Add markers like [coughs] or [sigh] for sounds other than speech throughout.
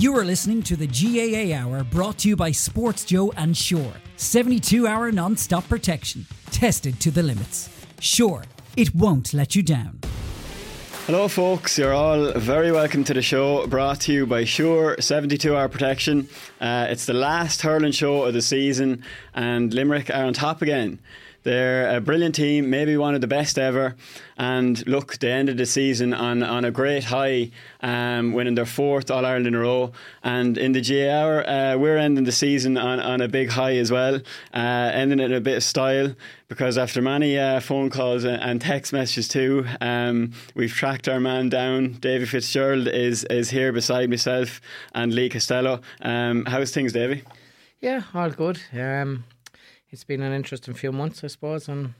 You are listening to the GAA Hour brought to you by Sports Joe and Sure. 72 hour non stop protection. Tested to the limits. Sure, it won't let you down. Hello, folks. You're all very welcome to the show brought to you by Sure 72 Hour Protection. Uh, it's the last hurling show of the season, and Limerick are on top again. They're a brilliant team, maybe one of the best ever. And look, they ended the season on, on a great high, um, winning their fourth All Ireland in a row. And in the GAA hour, uh, we're ending the season on, on a big high as well, uh, ending it in a bit of style because after many uh, phone calls and text messages too, um, we've tracked our man down. Davy Fitzgerald is is here beside myself and Lee Costello. Um, how's things, Davy? Yeah, all good. Um, it's been an interesting few months, I suppose, and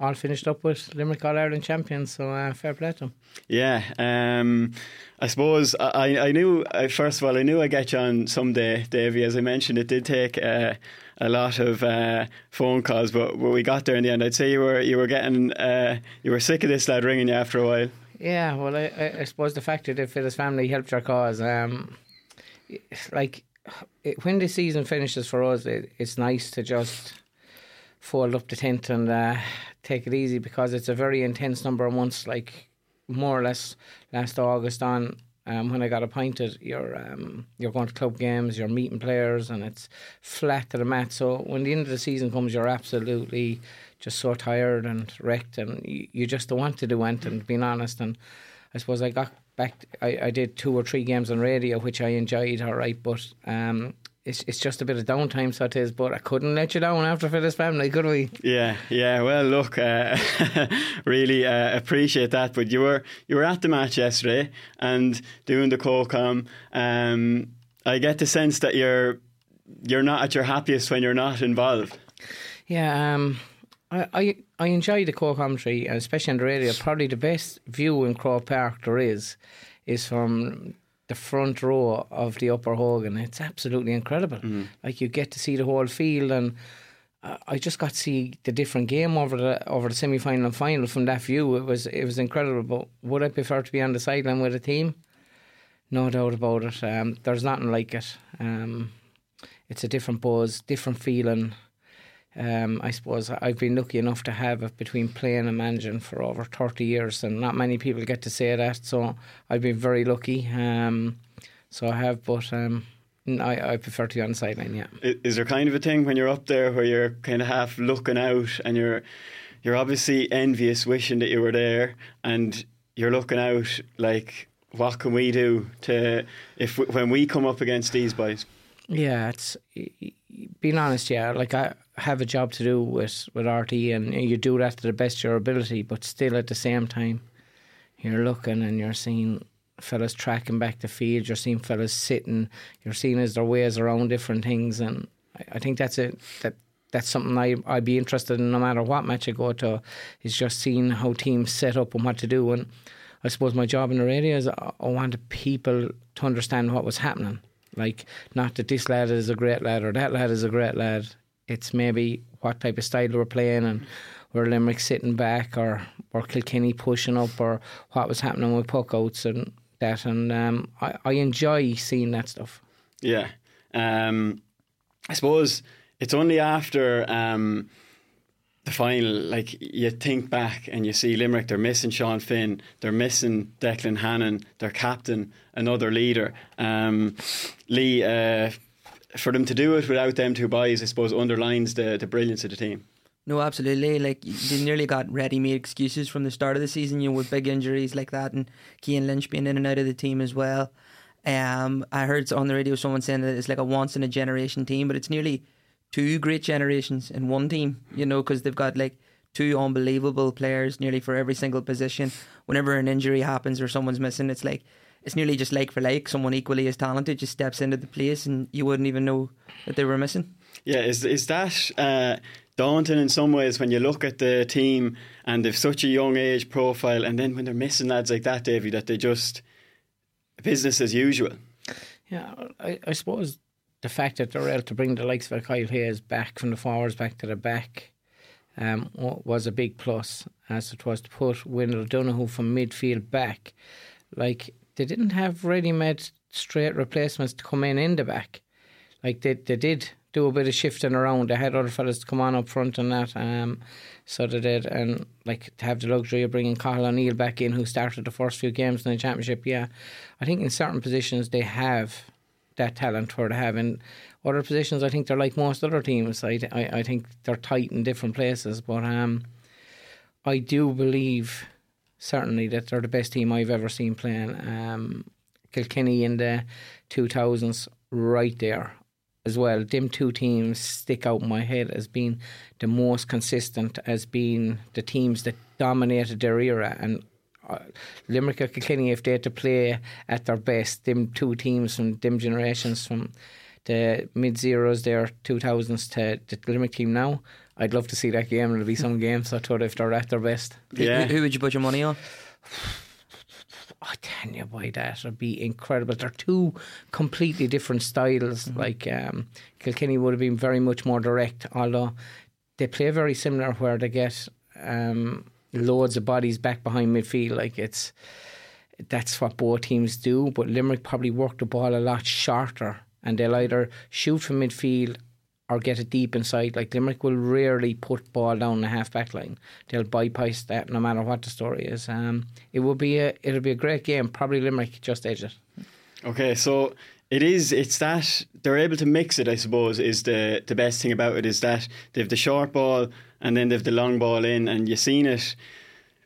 all finished up with Limerick All Ireland champions. So uh, fair play to them. Yeah, um, I suppose I, I knew first of all I knew I'd get you on someday, Davy. As I mentioned, it did take. Uh, a lot of uh, phone calls, but, but we got there in the end. I'd say you were you were getting uh, you were sick of this lad ringing you after a while. Yeah, well, I, I, I suppose the fact that if his family helped your cause, um, like it, when the season finishes for us, it, it's nice to just fold up the tent and uh, take it easy because it's a very intense number of months. Like more or less last August on, um, when I got appointed, you're um, you're going to club games, you're meeting players, and it's flat to the mat. So when the end of the season comes, you're absolutely just so tired and wrecked, and you, you just don't want to do anything. Being honest, and I suppose I got back. I, I did two or three games on radio, which I enjoyed, all right, but um, it's it's just a bit of downtime, so it is. But I couldn't let you down after for this family, could we? Yeah, yeah. Well, look, uh, [laughs] really uh, appreciate that. But you were you were at the match yesterday and doing the co-com. Um, I get the sense that you're you're not at your happiest when you're not involved. Yeah, um, I, I I enjoy the co-commentary, especially on the radio. Probably the best view in Croke Park there is is from the front row of the Upper Hogan. It's absolutely incredible. Mm. Like you get to see the whole field, and I just got to see the different game over the over the semi final and final from that view. It was it was incredible. But would I prefer to be on the sideline with a team? No doubt about it. Um, there's nothing like it. Um, it's a different buzz, different feeling. Um, I suppose I've been lucky enough to have it between playing and managing for over 30 years, and not many people get to say that. So I've been very lucky. Um, so I have, but um, I, I prefer to be on the sideline. Yeah. Is there kind of a thing when you're up there where you're kind of half looking out and you're you're obviously envious, wishing that you were there, and you're looking out like, what can we do to if when we come up against these boys? Yeah, it's being honest. Yeah, like I have a job to do with with RTÉ, and you do that to the best of your ability, but still at the same time, you're looking and you're seeing fellas tracking back the field. You're seeing fellas sitting. You're seeing as their ways around different things, and I, I think that's it. That that's something I I'd be interested in no matter what match I go to. Is just seeing how teams set up and what to do and. I suppose my job in the radio is I I people to understand what was happening. Like, not that this lad is a great lad or that lad is a great lad. It's maybe what type of style we're playing and were Limerick sitting back or or Kilkenny pushing up or what was happening with puck outs and that. And um, I, I enjoy seeing that stuff. Yeah. Um, I suppose it's only after um, the final, like you think back and you see Limerick, they're missing Sean Finn, they're missing Declan Hannon, their captain, another leader. Um, Lee, uh, for them to do it without them two boys, I suppose, underlines the, the brilliance of the team. No, absolutely. Like they nearly got ready-made excuses from the start of the season. You know, with big injuries like that, and Cian Lynch being in and out of the team as well. Um, I heard on the radio someone saying that it's like a once in a generation team, but it's nearly two great generations in one team. You know, because they've got like two unbelievable players nearly for every single position. Whenever an injury happens or someone's missing, it's like it's nearly just like for like. Someone equally as talented just steps into the place, and you wouldn't even know that they were missing. Yeah, is is that uh, daunting in some ways when you look at the team and they've such a young age profile, and then when they're missing lads like that, Davy, that they just business as usual. Yeah, I, I suppose the fact that they're able to bring the likes of Kyle Hayes back from the forwards back to the back um, was a big plus, as it was to put Will O'Donoghue from midfield back. Like, they didn't have ready made straight replacements to come in in the back. Like, they, they did do a bit of shifting around. They had other fellas to come on up front and that. Um, so they did. And like to have the luxury of bringing Cathal O'Neill back in, who started the first few games in the championship. Yeah, I think in certain positions they have that talent for to have. In other positions, I think they're like most other teams. I, I, I think they're tight in different places. But um, I do believe certainly that they're the best team I've ever seen playing. Um, Kilkenny in the 2000s, right there as well. Them two teams stick out in my head as being the most consistent, as being the teams that dominated their era. And uh, Limerick or Kilkenny, if they had to play at their best, them two teams from them generations from the mid zeros there, 2000s to the Limerick team now, I'd love to see that game. It'll be some games, I thought, if they're at their best. Yeah. Who, who would you put your money on? [sighs] I tell you boy, that would be incredible. They're two completely different styles. Mm-hmm. Like um, Kilkenny would have been very much more direct, although they play very similar, where they get um, loads of bodies back behind midfield. Like it's that's what both teams do. But Limerick probably work the ball a lot shorter, and they'll either shoot from midfield or get it deep inside. Like Limerick will rarely put ball down the half back line. They'll bypass that no matter what the story is. Um, it will be a it'll be a great game. Probably Limerick just edge it. Okay, so it is. It's that they're able to mix it. I suppose is the the best thing about it is that they've the short ball and then they've the long ball in, and you've seen it.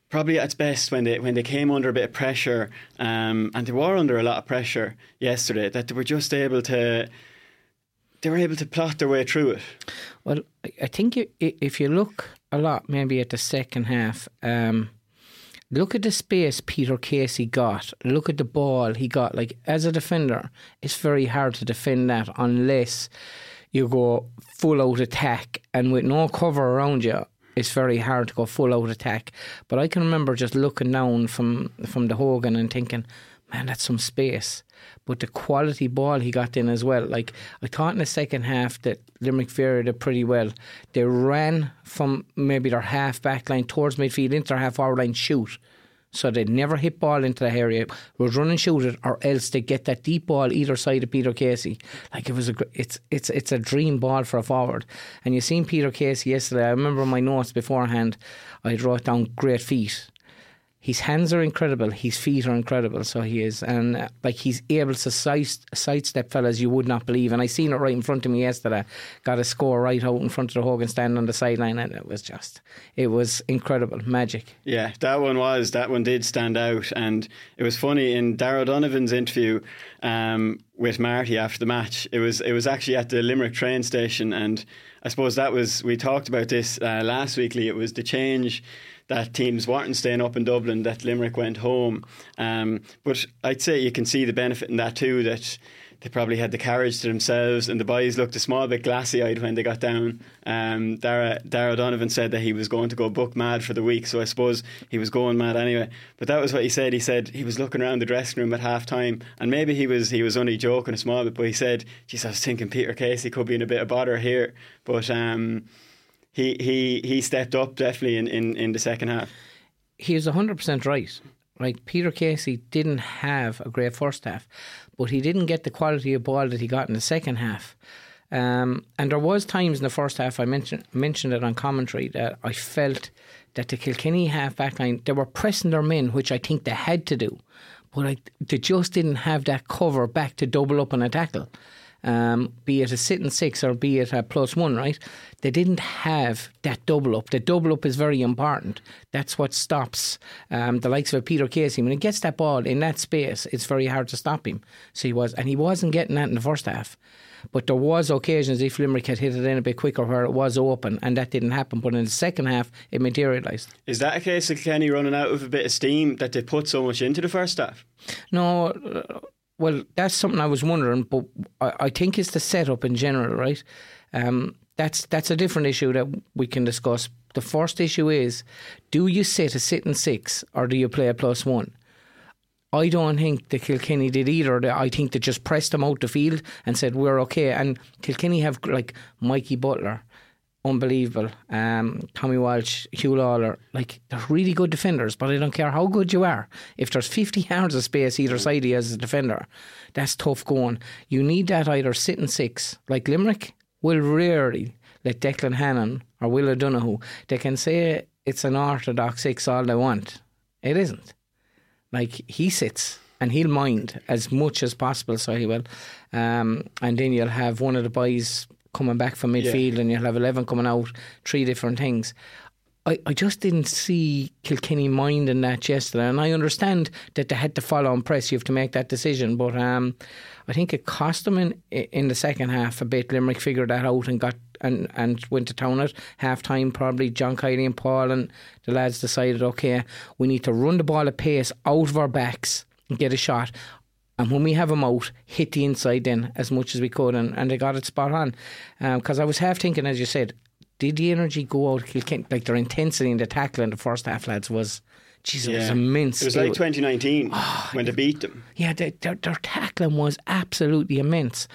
Probably at its best when they when they came under a bit of pressure, um, and they were under a lot of pressure yesterday. That they were just able to, they were able to plot their way through it. Well, I- think if you look a lot, maybe at the second half, um, look at the space Peter Casey got. Look at the ball he got. Like as a defender, it's very hard to defend that unless you go full out attack and with no cover around you. It's very hard to go full out attack. But I can remember just looking down from from the Hogan and thinking, man, that's some space. But the quality ball he got in as well. Like I thought in the second half that Limerick varied it pretty well. They ran from maybe their half back line towards midfield into their half forward line shoot. So they never hit ball into the area, would run and shoot it, or else they get that deep ball either side of Peter Casey. Like it was a, it's it's it's a dream ball for a forward. And you seen Peter Casey yesterday. I remember my notes beforehand. I wrote down great feet. His hands are incredible. His feet are incredible. So he is, and uh, like he's able to side, sidestep fellas you would not believe. And I seen it right in front of me yesterday. Got a score right out in front of the Hogan stand on the sideline, and it was just, it was incredible, magic. Yeah, that one was. That one did stand out. And it was funny in Darragh Donovan's interview um, with Marty after the match. It was it was actually at the Limerick train station. And I suppose that was, we talked about this uh, last weekly. It was the change that teams weren't staying up in Dublin, that Limerick went home. Um, but I'd say you can see the benefit in that too. That they probably had the carriage to themselves, and the boys looked a small bit glassy eyed when they got down. Um, Darragh, Darragh Donovan said that he was going to go book mad for the week, so I suppose he was going mad anyway. But that was what he said. He said he was looking around the dressing room at half time, and maybe he was he was only joking a small bit, but he said, "Geez, I was thinking Peter Casey could be in a bit of bother here," but. Um, he, he, he stepped up definitely in, in, in the second half. He was 100% right. Right, Peter Casey didn't have a great first half, but he didn't get the quality of ball that he got in the second half. Um, and there was times in the first half I mentioned mentioned it on commentary that I felt that the Kilkenny half back line they were pressing their men, which I think they had to do, but I, they just didn't have that cover back to double up on a tackle um, be it a sitting six or be it a plus one, right? They didn't have that double up. The double up is very important. That's what stops um, the likes of Peter Casey. When he gets that ball in that space, it's very hard to stop him. So he was, and he wasn't getting that in the first half. But there was occasions if Limerick had hit it in a bit quicker where it was open, and that didn't happen. But in the second half, it materialised. Is that a case of Kenny running out of a bit of steam that they put so much into the first half? No, well, that's something I was wondering, but I, I think it's the setup in general, right? Um, that's that's a different issue that we can discuss. The first issue is, do you sit a sitting six or do you play a plus one? I don't think the Kilkenny did either. I think they just pressed them out the field and said we're okay. And Kilkenny have like Mikey Butler, unbelievable. Um, Tommy Walsh, Huw Lawlor, like they're really good defenders, but I don't care how good you are. If there's 50 [laughs] yards of space either side of you as a defender, that's tough going. You need that either sitting six, like Limerick will rarely let Declan Hannon or Will O'Donoghue, they can say it's an orthodox six all they want. It isn't. Like he sits and he'll mind as much as possible, so he will. Um, and then you'll have one of the boys coming back from midfield yeah. and you'll have 11 coming out, three different things. I, I just didn't see Kilkenny minding that yesterday. And I understand that they had to follow and press. You have to make that decision. But um, I think it cost them in in the second half a bit. Limerick figured that out and got and, and went to town at half time. Probably John Kiely and Paul and the lads decided, okay, we need to run the ball at pace out of our backs and get a shot and when we have them out, hit the inside then as much as we could, and, and they got it spot on. Because um, I was half thinking, as you said, did the energy go out? Like their intensity in the tackle in the first half, lads, was. Jeez, it yeah. was immense. It was like 2019 oh, [sighs] when they beat them. Yeah, their, their, their tackling was absolutely immense.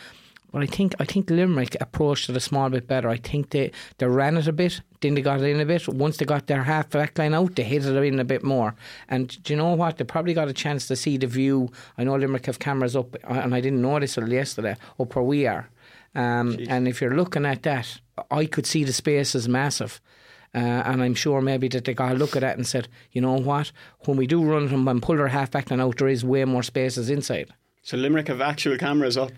But I think I think Limerick approached it a small bit better. I think they, they ran it a bit, then they got it in a bit. Once they got their half back line out, they hit it in a bit more. And do you know what? They probably got a chance to see the view. I know Limerick have cameras up, and I didn't notice it yesterday, up where we are. Um, and if you're looking at that, I could see the space is massive. Uh, and I'm sure maybe that they got a look at that and said, you know what, when we do run them and pull their half back line out, there is way more spaces inside. So Limerick have actual cameras up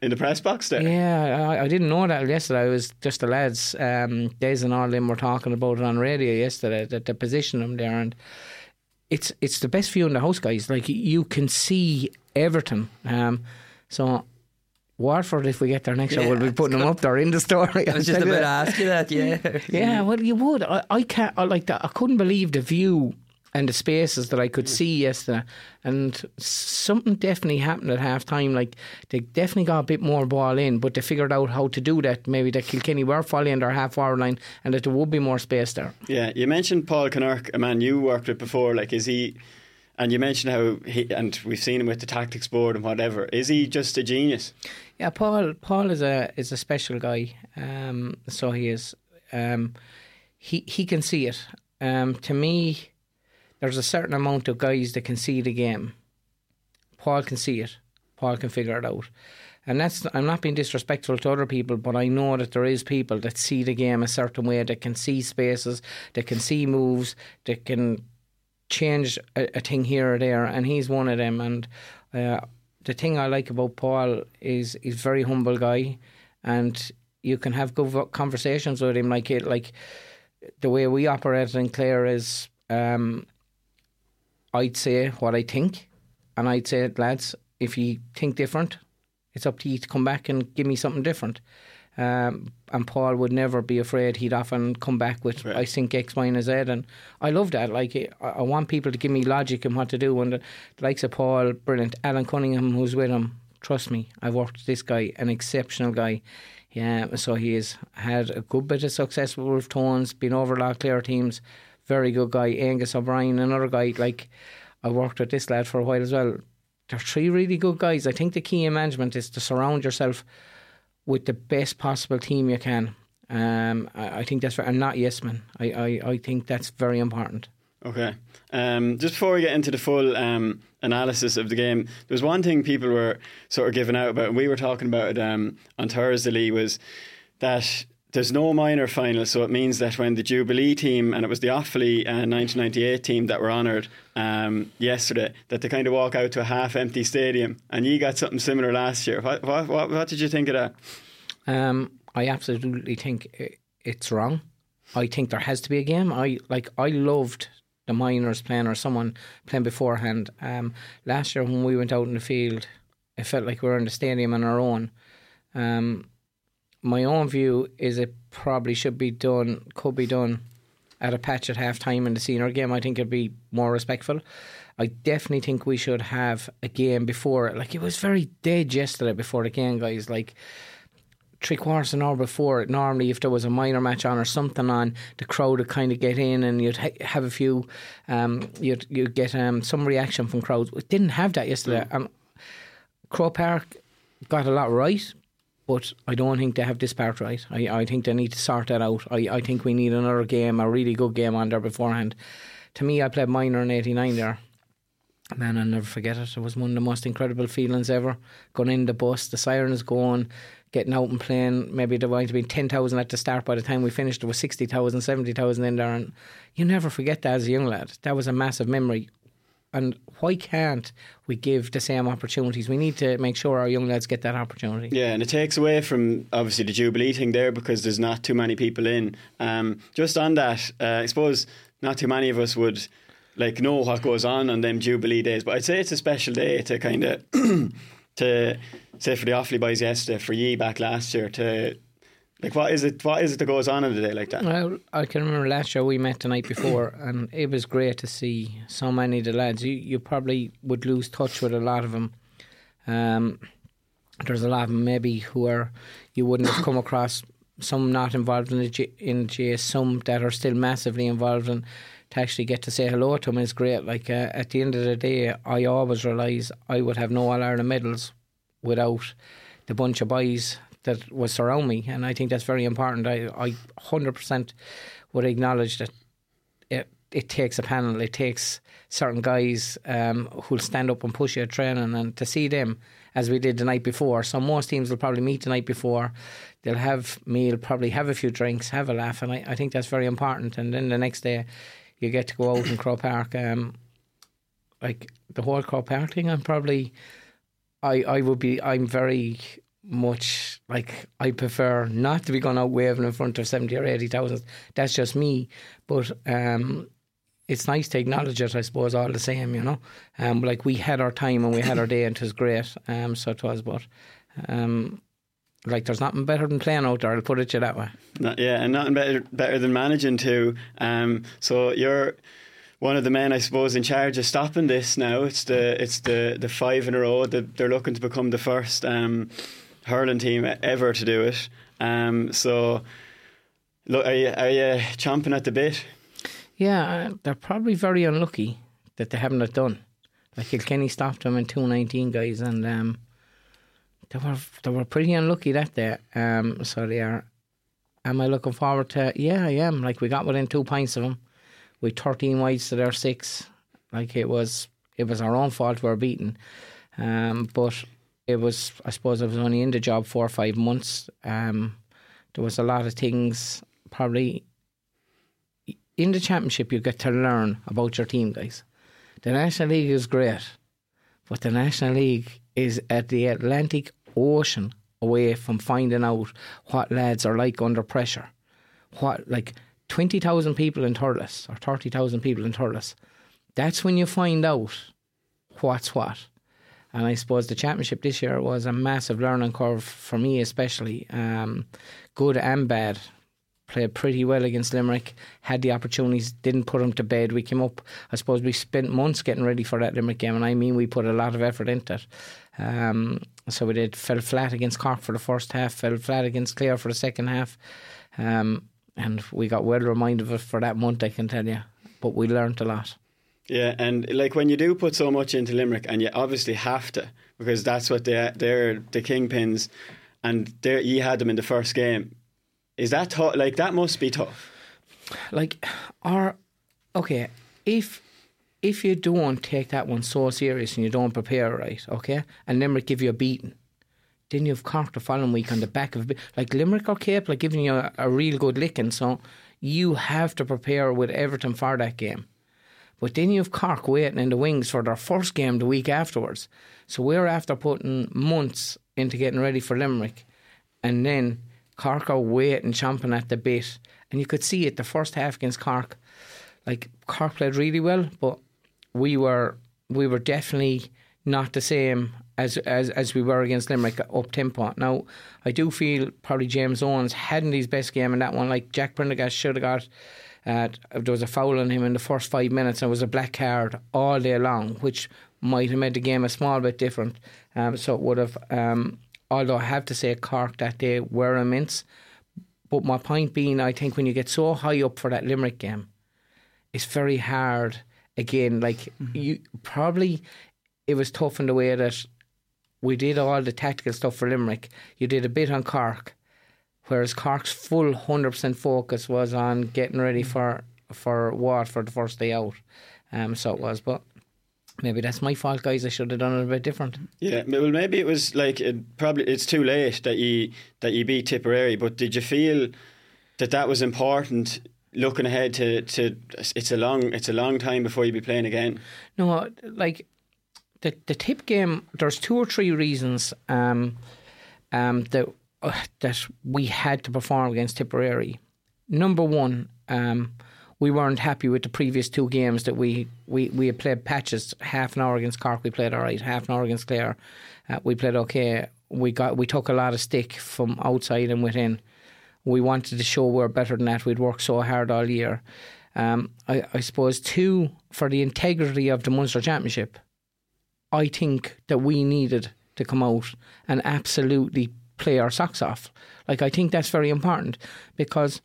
in the press box there. Yeah, I, I, didn't know that yesterday. I was just the lads, um, Des and all them were talking about it on radio yesterday that they position them there, and it's it's the best view in the house, guys. Like you can see Everton. Um, so Waterford, if we get there next yeah, year, we'll be putting them up there in the story. I was just about to ask you that, yeah. [laughs] yeah, well, you would. I, I can't. I like that. I couldn't believe the view and the spaces that I could see yesterday. And something definitely happened at half time. Like they definitely got a bit more ball in, but they figured out how to do that. Maybe that Kilkenny were following their half hour line and that there would be more space there. Yeah, you mentioned Paul Kinnerk, a man you worked with before. Like, is he. And you mentioned how he, and we've seen him with the tactics board and whatever. Is he just a genius? Yeah, Paul. Paul is a is a special guy. Um, so he is. Um, he he can see it. Um, to me, there's a certain amount of guys that can see the game. Paul can see it. Paul can figure it out. And that's I'm not being disrespectful to other people, but I know that there is people that see the game a certain way, that can see spaces, that can see moves, that can change a, a thing here or there, and he's one of them. And uh, the thing I like about Paul is he's a very humble guy, and you can have good conversations with him. Like it, like the way we operate in Clare is. Um, I'd say what I think, and I'd say, lads, if you think different, it's up to you to come back and give me something different. Um, and Paul would never be afraid. He'd often come back with, Right. I think X, Y, and Z. And I love that. Like, I, I want people to give me logic and what to do. And the, the likes of Paul, brilliant. Alan Cunningham, who's with him, trust me, I've worked with this guy, an exceptional guy. Yeah, so he has had a good bit of success with Wolfe Tones, been over a lot of Clare teams. Very good guy. Aonghus O'Brien, another guy. Like, I worked with this lad for a while as well. They're three really good guys. I think the key in management is to surround yourself with the best possible team you can. Um, I, I think that's right. And not yes men. I, I, I think that's very important. Okay. Um, just before we get into the full um, analysis of the game, there was one thing people were sort of giving out about, and we were talking about it um, on Thursday, Lee, was that there's no minor final, so it means that when the Jubilee team, and it was the Offaly uh, 1998 team that were honoured um, yesterday, that they kind of walk out to a half empty stadium, and you got something similar last year. What, what, what, did you think of that? Um, I absolutely think it's wrong. I think there has to be a game. I like. I loved the minors playing or someone playing beforehand. Um, last year when we went out in the field, it felt like we were in the stadium on our own. Um, my own view is it probably should be done, could be done at a patch at half time in the senior game. I think it'd be more respectful. I definitely think we should have a game before. Like it was very dead yesterday before the game, guys. Like three quarters an hour before it. Normally, if there was a minor match on or something on, the crowd would kind of get in and you'd ha- have a few, um, you'd you'd get um, some reaction from crowds. We didn't have that yesterday. Um, Croke Park got a lot right, but I don't think they have this part right. I, I think they need to sort that out. I, I think we need another game, a really good game on there beforehand. To me, I played minor in '89 there. Man, I'll never forget it. It was one of the most incredible feelings ever. Going in the bus, the sirens going, getting out and playing. Maybe there might have been 10,000 at the start. By the time we finished, there was 60,000, 70,000 in there. And you never forget that as a young lad. That was a massive memory. And why can't we give the same opportunities? We need to make sure our young lads get that opportunity. Yeah, and it takes away from obviously the Jubilee thing there because there's not too many people in. Um, just on that, uh, I suppose not too many of us would like know what goes on on them Jubilee days, but I'd say it's a special day to kind of [clears throat] to say for the Offaly boys yesterday, for ye back last year to like what is it? What is it that goes on in a day like that? Well, I can remember last year we met the night before, [coughs] and it was great to see so many of the lads. You you probably would lose touch with a lot of them. Um, there's a lot of them maybe who are you wouldn't have come [coughs] across. Some not involved in the G, in GS, some that are still massively involved, and to actually get to say hello to them is great. Like uh, at the end of the day, I always realise I would have no All Ireland medals without the bunch of boys that was surround me, and I think that's very important. I hundred percent would acknowledge that it it takes a panel, it takes certain guys um, who'll stand up and push you at training, and to see them as we did the night before. So most teams will probably meet the night before. They'll have meal, probably have a few drinks, have a laugh, and I, I think that's very important. And then the next day, you get to go out in Croke Park. Um, like the whole Croke Park thing, I'm probably, I I would be, I'm very much like I prefer not to be going out waving in front of seventy or eighty thousand. That's just me, but um, it's nice to acknowledge it. I suppose all the same, you know. Um, like we had our time and we had our day, and it was great. Um, so it was, but um, like there's nothing better than playing out there. I'll put it to you that way. Not, yeah, and nothing better better than managing too. Um, so you're one of the men, I suppose, in charge of stopping this now. It's the it's the the five in a row that they're looking to become the first um, hurling team ever to do it. Um, so, look, are you are you chomping at the bit? Yeah, uh, they're probably very unlucky that they haven't done. Like Kilkenny stopped them in two nineteen guys, and um, they were they were pretty unlucky that day. Um, so they are. Am I looking forward to? Yeah, I am. Like we got within two points of them. We thirteen wides to their six. Like it was, it was our own fault we were beaten. Um, but it was, I suppose, I was only in the job four or five months. Um, there was a lot of things probably in the championship you get to learn about your team, guys. The National League is great, but the National League is at the Atlantic Ocean away from finding out what lads are like under pressure. What like twenty thousand people in Thurles or thirty thousand people in Thurles. That's when you find out what's what. And I suppose the championship this year was a massive learning curve for me, especially um, good and bad. Played pretty well against Limerick, had the opportunities, didn't put them to bed. We came up, I suppose we spent months getting ready for that Limerick game, and I mean we put a lot of effort into it. Um, so we did, fell flat against Cork for the first half, fell flat against Clare for the second half. Um, and we got well reminded of it for that month, I can tell you. But we learnt a lot. Yeah, and like when you do put so much into Limerick, and you obviously have to because that's what they they're the kingpins, and they you had them in the first game. Is that tough? Like that must be tough. Like, are okay, if if you don't take that one so serious and you don't prepare right, okay, and Limerick give you a beating, then you've Cork the following week on the back of like Limerick or Cape, like giving you a, a real good licking, so you have to prepare with Everton for that game. But then you've Cork waiting in the wings for their first game the week afterwards. So we're after putting months into getting ready for Limerick. And then Cork are waiting, chomping at the bit. And you could see it the first half against Cork. Like Cork played really well, but we were we were definitely not the same as as as we were against Limerick up tempo. Now I do feel probably James Owens hadn't his best game in that one. Like Jack Prendergast should have got uh, there was a foul on him in the first five minutes and it was a black card all day long, which might have made the game a small bit different. Um, so it would have. Um, although I have to say, Cork that day were immense. But my point being, I think when you get so high up for that Limerick game, it's very hard. Again, like mm-hmm. you probably, it was tough in the way that we did all the tactical stuff for Limerick. You did a bit on Cork, whereas Cork's full hundred percent focus was on getting ready for for Waterford for the first day out. Um, so it was, but maybe that's my fault, guys. I should have done it a bit different. Yeah, well, maybe it was like it probably it's too late that you that you beat Tipperary. But did you feel that that was important? Looking ahead to, to it's a long it's a long time before you be playing again. No, like the the Tipp game. There's two or three reasons um, um, that uh, that we had to perform against Tipperary. Number one, um, we weren't happy with the previous two games that we, we, we had played patches. Half an hour against Cork, we played all right. Half an hour against Clare, uh, we played okay. We got we took a lot of stick from outside and within. We wanted to show we are better than that. We'd worked so hard all year. Um, I, I suppose two for the integrity of the Munster Championship. I think that we needed to come out and absolutely play our socks off. Like I think that's very important because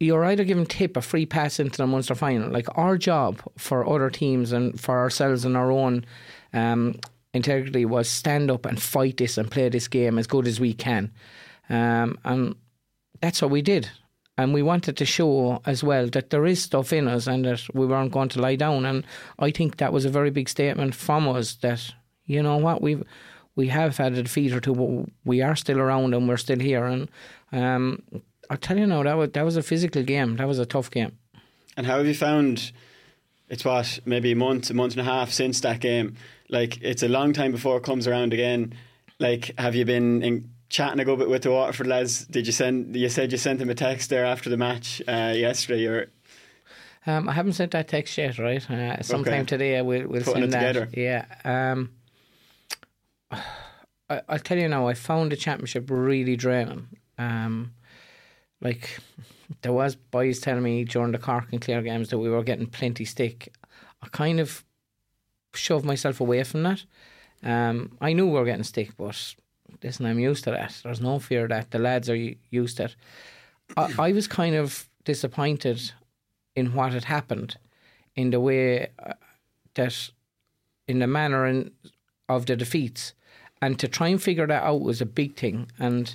you're either giving Tipp a free pass into the Munster final. Like our job for other teams and for ourselves and our own um, integrity was stand up and fight this and play this game as good as we can. Um, and that's what we did. And we wanted to show as well that there is stuff in us and that we weren't going to lie down. And I think that was a very big statement from us that, you know what, we've we have had a defeat or two, but we are still around and we're still here. And um, I tell you now, that was that was a physical game. That was a tough game. And how have you found? It's what maybe a month, a month and a half since that game. Like it's a long time before it comes around again. Like, have you been in, chatting a good bit with the Waterford lads? Did you send? You said you sent them a text there after the match uh, yesterday, or um, I haven't sent that text yet, right? Uh, sometime okay. today we'll, we'll send that. Together. Yeah. Um, I, will tell you now, I found the championship really draining. Um, like [laughs] there was boys telling me during the Cork and Clare games that we were getting plenty stick. I kind of shoved myself away from that. Um, I knew we were getting stick, but listen, I'm used to that. There's no fear that the lads are used to it. I, I was kind of disappointed in what had happened, in the way uh, that, in the manner in, of the defeats, and to try and figure that out was a big thing. And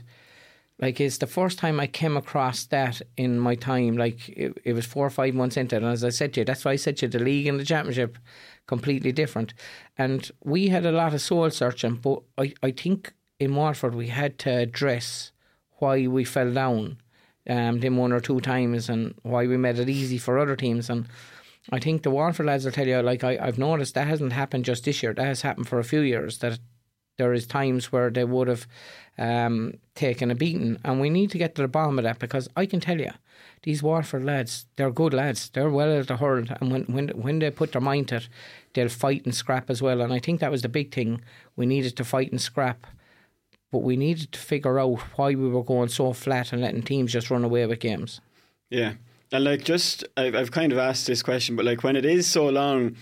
like it's the first time I came across that in my time. Like it, it, was four or five months into it, and as I said to you, that's why I said to you, the league and the championship completely different. And we had a lot of soul searching, but I, I think in Waterford we had to address why we fell down um, them one or two times and why we made it easy for other teams. And I think the Waterford lads will tell you, like I, I've noticed that hasn't happened just this year. That has happened for a few years. That there is times where they would have um, taken a beating, and we need to get to the bottom of that because I can tell you, these Waterford lads, they're good lads. They're well able to hurl, and when when when they put their mind to it, they'll fight and scrap as well. And I think that was the big thing. We needed to fight and scrap, but we needed to figure out why we were going so flat and letting teams just run away with games. Yeah. And like, just I've, I've kind of asked this question, but like, when it is so long,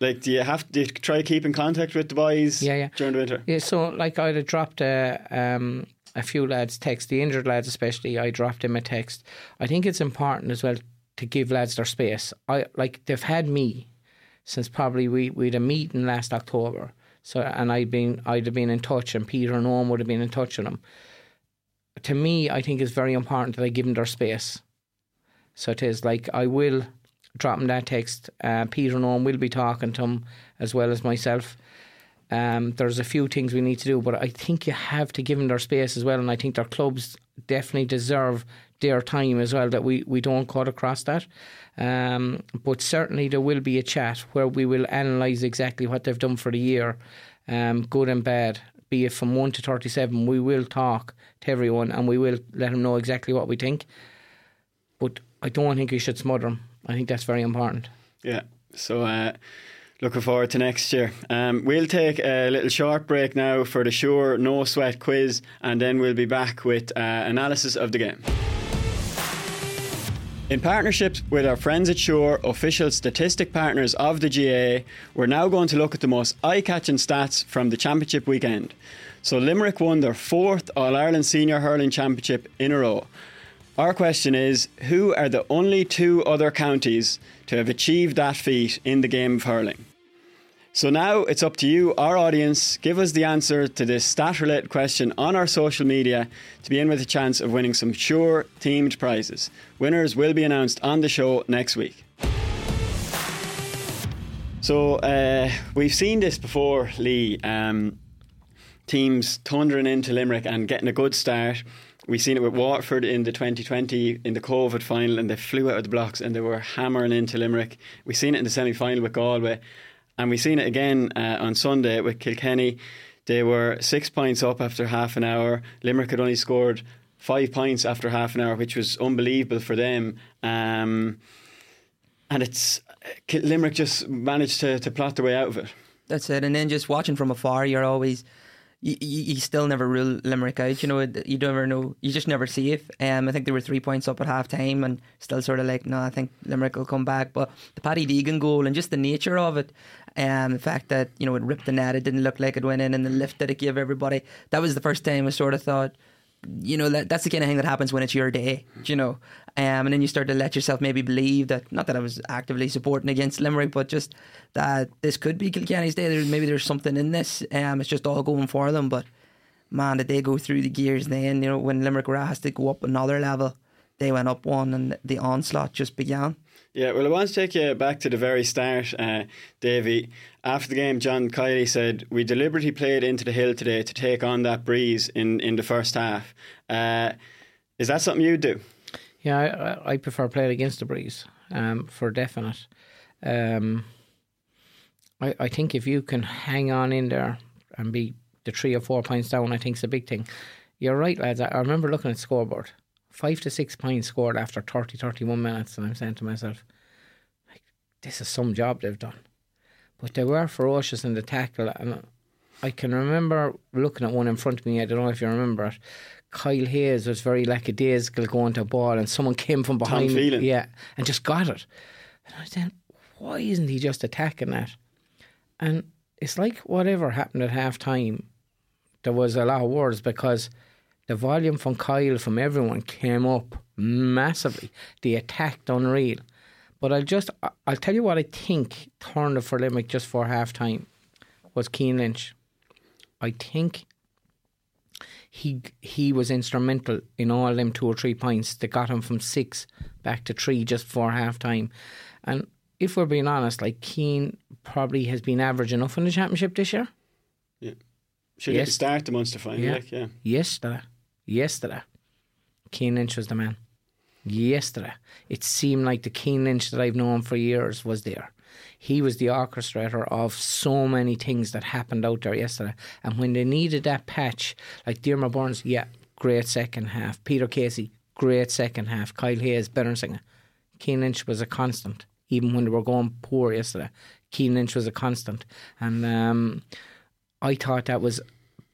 like, do you have to try to keep in contact with the boys? Yeah, yeah. During the winter. Yeah. So like, I'd have dropped a um, a few lads text, the injured lads especially. I dropped them a text. I think it's important as well to give lads their space. I like they've had me since probably we we had a meeting last October. So and I'd been I'd have been in touch, and Peter and Owen would have been in touch with them. To me, I think it's very important that I give them their space. So it is like I will drop them that text. Uh, Peter Owen will be talking to them as well as myself. Um, there's a few things we need to do, but I think you have to give them their space as well, and I think their clubs definitely deserve their time as well. That we, we don't cut across that, um, but certainly there will be a chat where we will analyse exactly what they've done for the year, um, good and bad. Be it from one to thirty-seven, we will talk to everyone and we will let them know exactly what we think. But I don't think we should smother them. I think that's very important. Yeah. So. Uh, Looking forward to next year. Um, we'll take a little short break now for the Sure No Sweat quiz, and then we'll be back with uh, analysis of the game. In partnership with our friends at Sure, official statistic partners of the GAA, we're now going to look at the most eye catching stats from the championship weekend. So, Limerick won their fourth All Ireland Senior Hurling Championship in a row. Our question is Who are the only two other counties to have achieved that feat in the game of hurling? So now it's up to you, our audience. Give us the answer to this stat related question on our social media to be in with a chance of winning some sure themed prizes. Winners will be announced on the show next week. So uh, we've seen this before, Lee. Um, teams thundering into Limerick and getting a good start We've seen it with Waterford in the 2020 in the COVID final, and they flew out of the blocks and they were hammering into Limerick. We've seen it in the semi final with Galway, and we've seen it again uh, on Sunday with Kilkenny. They were six points up after half an hour. Limerick had only scored five points after half an hour, which was unbelievable for them. Um, and it's Limerick just managed to, to plot their way out of it. That's it. And then just watching from afar, you're always you, you, still never rule Limerick out. You know, you don't ever know. You just never see it. Um, I think they were three points up at half time and still sort of like, no, I think Limerick will come back. But the Paddy Deegan goal and just the nature of it, um, the fact that, you know, it ripped the net, it didn't look like it went in, and the lift that it gave everybody, that was the first time I sort of thought, you know that that's the kind of thing that happens when it's your day, you know. Um, and then you start to let yourself maybe believe that not that I was actively supporting against Limerick, but just that this could be Kilkenny's day. Maybe there's something in this. Um, it's just all going for them. But man, did they go through the gears then? You know, when Limerick were asked to go up another level, they went up one, and the onslaught just began. Yeah, well, I want to take you back to the very start, uh, Davy. After the game, John Kiely said, We deliberately played into the hill today to take on that breeze in, in the first half. Uh, is that something you'd do? Yeah, I, I prefer playing against the breeze um, for definite. Um, I, I think if you can hang on in there and be the three or four points down, I think a big thing. You're right, lads. I remember looking at scoreboard five to six points scored after 30, 31 minutes. And I'm saying to myself, like, this is some job they've done. But they were ferocious in the tackle. And I can remember looking at one in front of me. I don't know if you remember it. Kyle Hayes was very lackadaisical going to a ball, and someone came from behind. Tom yeah, and just got it. And I was saying, why isn't he just attacking that? And it's like whatever happened at half time, there was a lot of words because the volume from Kyle from everyone came up massively. They attacked unreal. But I'll just I'll tell you what I think turned it for Limerick just for half time was Cian Lynch. I think he he was instrumental in all them two or three points that got him from six back to three just for half time. And if we're being honest, like Cian probably has been average enough in the championship this year. Yeah. Should yes. start the Munster final, yeah. like, yeah. Yes, that yesterday, Cian Lynch was the man. Yesterday, it seemed like the Cian Lynch that I've known for years was there. He was the orchestrator of so many things that happened out there yesterday. And when they needed that patch, like Diarmaid Byrnes, yeah, great second half. Peter Casey, great second half. Kyle Hayes, better singer. Cian Lynch was a constant, even when they were going poor yesterday. Cian Lynch was a constant. And um, I thought that was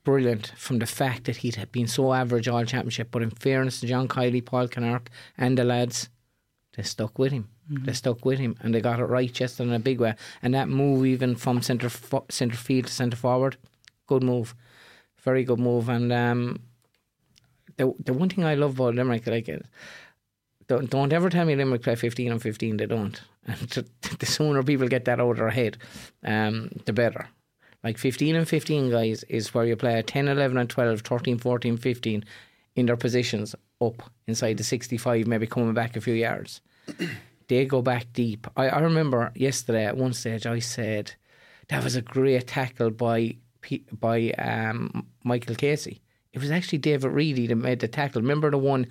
brilliant from the fact that he'd been so average all championship. But in fairness to John Kiely, Paul Kinnerk, and the lads, they stuck with him. Mm-hmm. They stuck with him and they got it right just in a big way. And that move, even from centre fo- centre field to centre forward, good move, very good move. And um, the the one thing I love about Limerick, like, don't don't ever tell me Limerick play fifteen on fifteen. They don't. [laughs] And the sooner people get that out of their head, um, the better. Like 15 and 15, guys, is where you play 10, 11, and 12, 13, 14, 15 in their positions up inside the 65, maybe coming back a few yards. [clears throat] they go back deep. I, I remember yesterday at one stage I said that was a great tackle by by um, Michael Casey. It was actually David Reidy that made the tackle. Remember the one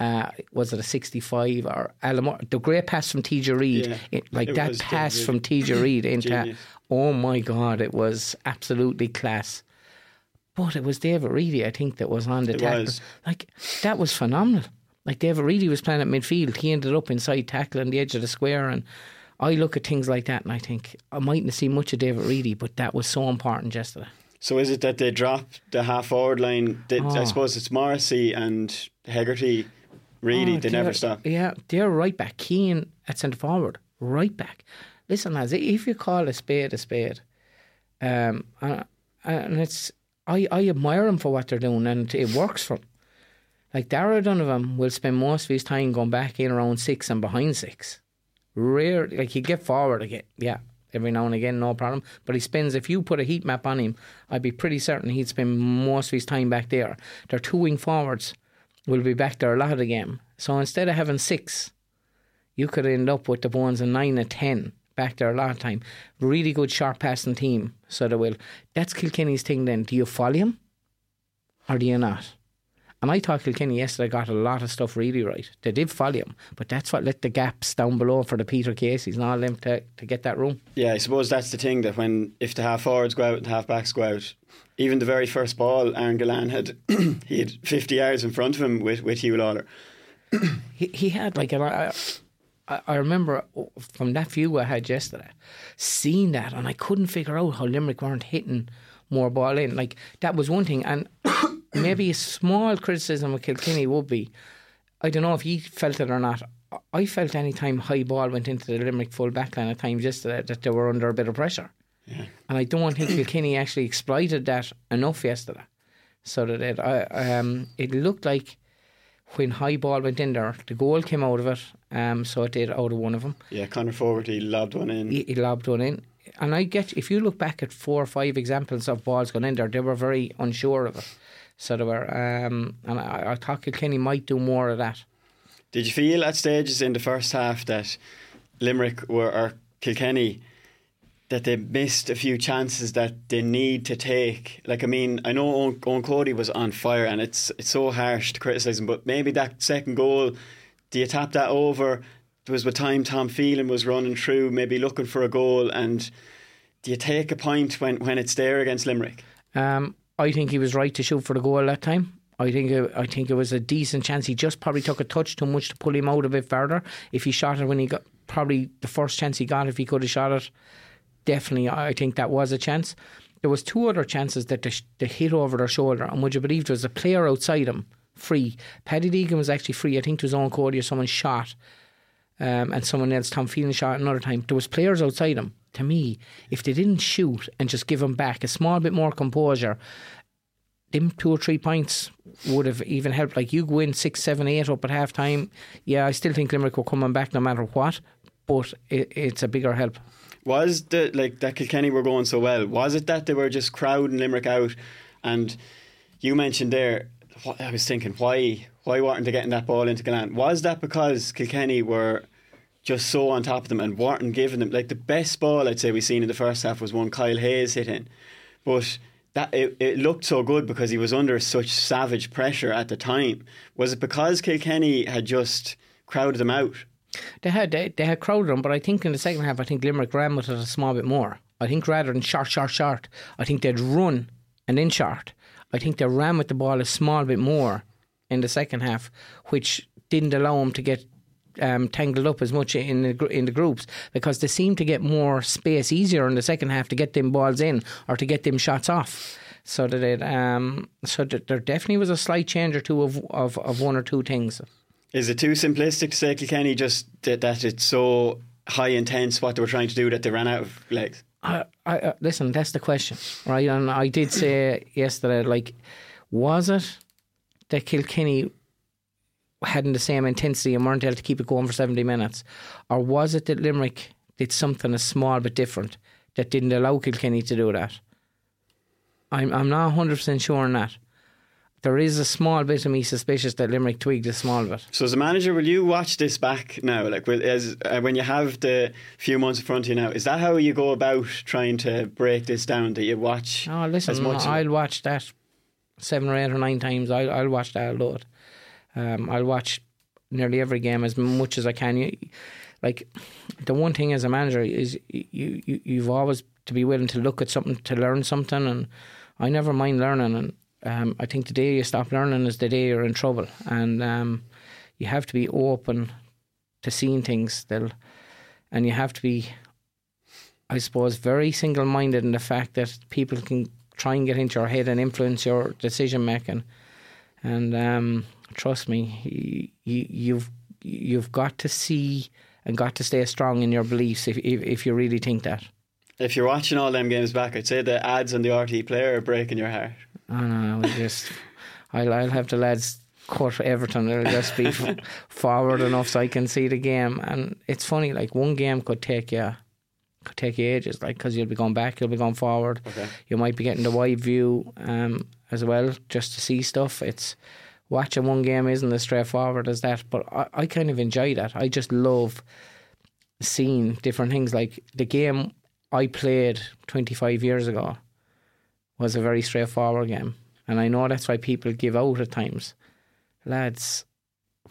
uh, was it a 65 or Alamore, the great pass from TJ Reid, yeah, it, like it that pass from TJ [coughs] Reid into, oh my God, it was absolutely class. But it was David Reidy, I think, that was on the it tackle. Was. Like that was phenomenal. Like David Reidy was playing at midfield, he ended up inside tackling the edge of the square, and I look at things like that and I think I mightn't see much of David Reidy, but that was so important yesterday. So is it that they drop the half forward line? They, oh. I suppose it's Morrissey and Hegarty Really, oh, they never stop. Yeah, they're right back. Cian at centre forward, right back. Listen, lads, if you call a spade a spade, um, and it's I, I admire them for what they're doing, and it works for them. Like Darragh Donovan will spend most of his time going back in around six and behind six. Rare, like he get forward again, yeah, every now and again, no problem. But he spends, if you put a heat map on him, I'd be pretty certain he'd spend most of his time back there. They're two wing forwards will be back there a lot of the game. So instead of having six, you could end up with the ones in nine or ten back there a lot of time. Really good sharp passing team. So they will. That's Kilkenny's thing then. Do you follow him or do you not? And I thought Kilkenny yesterday got a lot of stuff really right. They did follow him, but that's what let the gaps down below for the Peter Caseys and all them to, to get that room. Yeah, I suppose that's the thing that when if the half forwards go out and half backs go out, even the very first ball, Aaron Gillane had [clears throat] he had fifty yards in front of him with with Huw Lawlor. [clears throat] he he had like I, I remember from that view I had yesterday, seeing that, and I couldn't figure out how Limerick weren't hitting more ball in. Like that was one thing, and [coughs] maybe a small criticism of Kilkenny would be, I don't know if he felt it or not. I felt any time high ball went into the Limerick full back line at times yesterday that they were under a bit of pressure. Yeah. And I don't think Kilkenny actually exploited that enough yesterday. So that it, I, um, it looked like when high ball went in there, the goal came out of it. Um, so it did out of one of them. Yeah, Conor he lobbed one in. He, he lobbed one in. And I get, if you look back at four or five examples of balls going in there, they were very unsure of it. So they were, um, and I, I thought Kilkenny might do more of that. Did you feel at stages in the first half that Limerick were, or Kilkenny, that they missed a few chances that they need to take. Like I mean, I know Owen, Eoin Cody was on fire, and it's it's so harsh to criticise him, but maybe that second goal, do you tap that over? It was the time Tom Phelan was running through, maybe looking for a goal, and do you take a point when, when it's there against Limerick? Um, I think he was right to shoot for the goal that time. I think it, I think it was a decent chance. He just probably took a touch too much to pull him out a bit further. If he shot it when he got probably the first chance he got, if he could have shot it, definitely, I think that was a chance. There was two other chances that they, they hit over their shoulder, and would you believe there was a player outside him, free. Paddy Deegan was actually free. I think it was on Cody or someone shot, um, and someone else, Tom Phelan, shot another time. There was players outside him. To me, if they didn't shoot and just give him back a small bit more composure, them two or three points would have even helped. Like you go in six, seven, eight up at half time. Yeah, I still think Limerick were coming back no matter what, but it, it's a bigger help was the like that Kilkenny were going so well? Was it that they were just crowding Limerick out? And you mentioned there, I was thinking, why why weren't they getting that ball into Gillane? Was that because Kilkenny were just so on top of them and weren't giving them like the best ball I'd say we've seen in the first half was one Kyle Hayes hit in, but that it, it looked so good because he was under such savage pressure at the time. Was it because Kilkenny had just crowded them out? They had they, they had crowded them, but I think in the second half, I think Limerick ran with it a small bit more. I think rather than short, short, short, I think they'd run and then short. I think they ran with the ball a small bit more in the second half, which didn't allow them to get um, tangled up as much in the in the groups because they seemed to get more space easier in the second half to get them balls in or to get them shots off. So that it, um, so that there definitely was a slight change or two of, of, of one or two things. Is it too simplistic to say Kilkenny just that, that it's so high intense what they were trying to do that they ran out of legs? I, I, uh, listen, that's the question, right? And I did say [coughs] yesterday, like, was it that Kilkenny hadn't the same intensity and weren't able to keep it going for 70 minutes? Or was it that Limerick did something a small but different that didn't allow Kilkenny to do that? I'm, I'm not 100% sure on that. There is a small bit of me suspicious that Limerick tweaked a small bit. So, as a manager, will you watch this back now? Like, will, as, uh, when you have the few months in front of you now, is that how you go about trying to break this down? That you watch? Oh, listen, as much I'll watch that seven or eight or nine times. I'll, I'll watch that a lot. Um, I'll watch nearly every game as much as I can. You, like the one thing as a manager is you, you you've always to be willing to look at something to learn something, and I never mind learning. And um, I think the day you stop learning is the day you're in trouble, and um, you have to be open to seeing things still, and you have to be, I suppose, very single-minded in the fact that people can try and get into your head and influence your decision making, and um, trust me, you, you've you've got to see and got to stay strong in your beliefs if if, if you really think that. If you're watching all them games back, I'd say the ads on the RTÉ player are breaking your heart. I know. We just, I'll, I'll have the lads cut Everton. It'll just be [laughs] forward enough so I can see the game. And it's funny, like one game could take you, could take you ages, like because you'll be going back, you'll be going forward. Okay. You might be getting the wide view um, as well, just to see stuff. It's watching one game isn't as straightforward as that, but I, I kind of enjoy that. I just love seeing different things. Like the game I played 25 years ago was a very straightforward game. And I know that's why people give out at times. Lads,